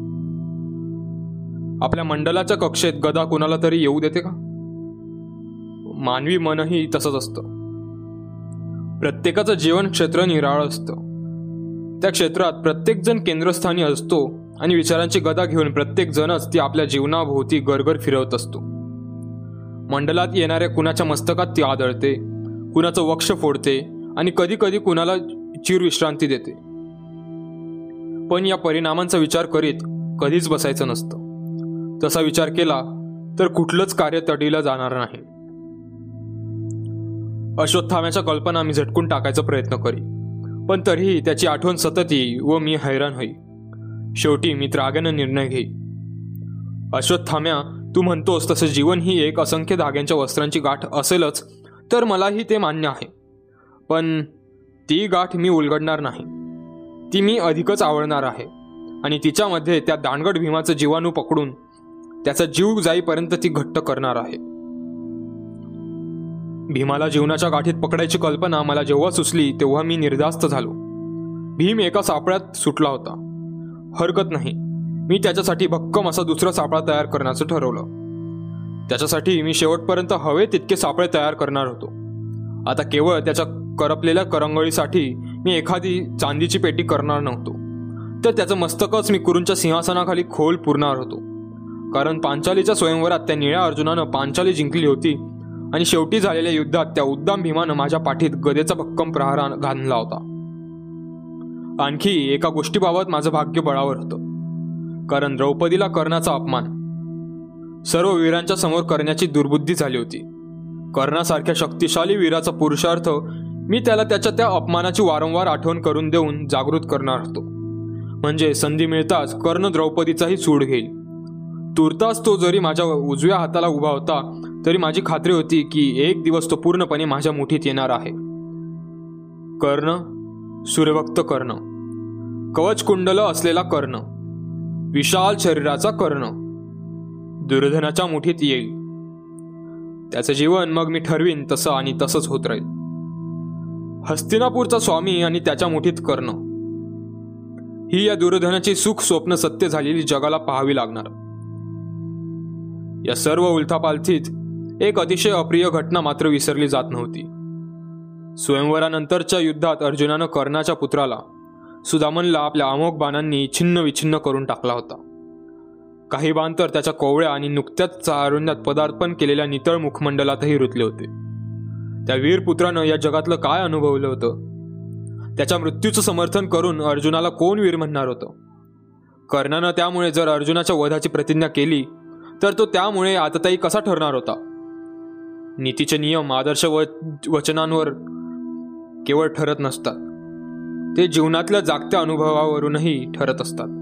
आपल्या मंडलाच्या कक्षेत गदा कुणाला तरी येऊ देते का? मानवी मनही तसंच असतं. प्रत्येकाचं जीवन क्षेत्र निराळ असतं. त्या क्षेत्रात प्रत्येकजण केंद्रस्थानी असतो आणि विचारांची गदा घेऊन प्रत्येकजणच ती आपल्या जीवनाभोवती गरगर फिरवत असतो. मंडलात येणाऱ्या कुणाच्या मस्तकात ती आदळते कुणाचं वक्ष फोडते आणि कधी कधी कुणाला चिरविश्रांती देते. पण या परिणामांचा विचार करीत कधीच बसायचं नसतं. तसा विचार केला तर कुठलंच कार्य तडीला जाणार नाही. अश्वत्थाम्याच्या कल्पना मी झटकून टाकायचा प्रयत्न करी पण तरीही त्याची आठवण सतत येई व मी हैराण होई. शेवटी मी त्रागानं निर्णय घेई. अश्वत्थाम्या तू म्हणतोस तसं जीवन ही एक असंख्य धाग्यांच्या वस्त्रांची गाठ असेलच तर मलाही ते मान्य आहे. पण ती गाठ मी उलगडणार नाही. ती मी अधिकच आवडणार आहे आणि तिच्यामध्ये त्या दांडगड भीमाचं जीवाणू पकडून त्याचा जीव जाईपर्यंत ती घट्ट करणार आहे. भीमाला जीवनाच्या गाठीत पकडायची कल्पना मला जेव्हा सुचली तेव्हा मी निर्धास्त झालो. भीम एका सापळ्यात सुटला होता. हरकत नाही. मी त्याच्यासाठी भक्कम असा दुसरा सापळा तयार करण्याचं ठरवलं. त्याच्यासाठी मी शेवटपर्यंत हवे तितके सापळे तयार करणार होतो. आता केवळ त्याच्या करपलेल्या करंगळीसाठी मी एखादी चांदीची पेटी करणार नव्हतो. तर त्याचं मस्तकच मी कुरूंच्या सिंहासनाखाली खोल पुरणार होतो. कारण पांचालीच्या स्वयंवरात त्या निळ्या अर्जुनानं पांचाली जिंकली होती. आणि शेवटी झालेल्या युद्धात त्या उद्दाम भीमानं माझ्या पाठीत गदेचा भक्कम प्रहार घालला होता. आणखी एका गोष्टीबाबत माझं भाग्य बळावर होतं. कारण द्रौपदीला कर्णाचा अपमान. सर्व वीरांच्या समोर करण्याची दुर्बुद्धी झाली होती. कर्णासारख्या शक्तिशाली वीराचा पुरुषार्थ मी त्याला त्याच्या त्या अपमानाची वारंवार आठवण करून देऊन जागृत करणार होतो. म्हणजे संधी मिळताच कर्ण द्रौपदीचाही सूड घेईल. तुर्तास तो जरी माझ्या उजव्या हाताला उभा होता तरी माझी खात्री होती की एक दिवस तो पूर्णपणे माझ्या मुठीत येणार आहे. कर्ण सूर्यभक्त कर्ण. कवच कुंडल असलेला कर्ण. विशाल शरीराचा कर्ण. दुर्धनाच्या मुठीत येईल. त्याचं जीवन मग मी ठरवीन तसं आणि तसंच होत राहील. हस्तिनापूरचा स्वामी आणि त्याच्या मुठीत कर्ण. ही या दुर्धनाची सुख स्वप्न सत्य झालेली जगाला पाहावी लागणार. या सर्व उलथापालथीत एक अतिशय अप्रिय घटना मात्र विसरली जात नव्हती. स्वयंवरानंतरच्या युद्धात अर्जुनानं कर्णाच्या पुत्राला सुदामनला आपल्या अमोघ बाणांनी छिन्न विछिन्न करून टाकला होता. काही बाण तर त्याच्या कोवळ्या आणि नुकत्याच चारुण्यात पदार्पण केलेल्या नितळ मुखमंडलातही रुतले होते. त्या वीरपुत्रानं या जगातलं काय अनुभवलं होतं? त्याच्या मृत्यूचं समर्थन करून अर्जुनाला कोण वीर म्हणणार होतं? कर्णानं त्यामुळे जर अर्जुनाच्या वधाची प्रतिज्ञा केली तर तो त्यामुळे आतताई कसा ठरणार होता? नीतीचे नियम आदर्श व वचनांवर केवळ ठरत नसतात. ते जीवनातल्या जागत्या अनुभवावरूनही ठरत असतात.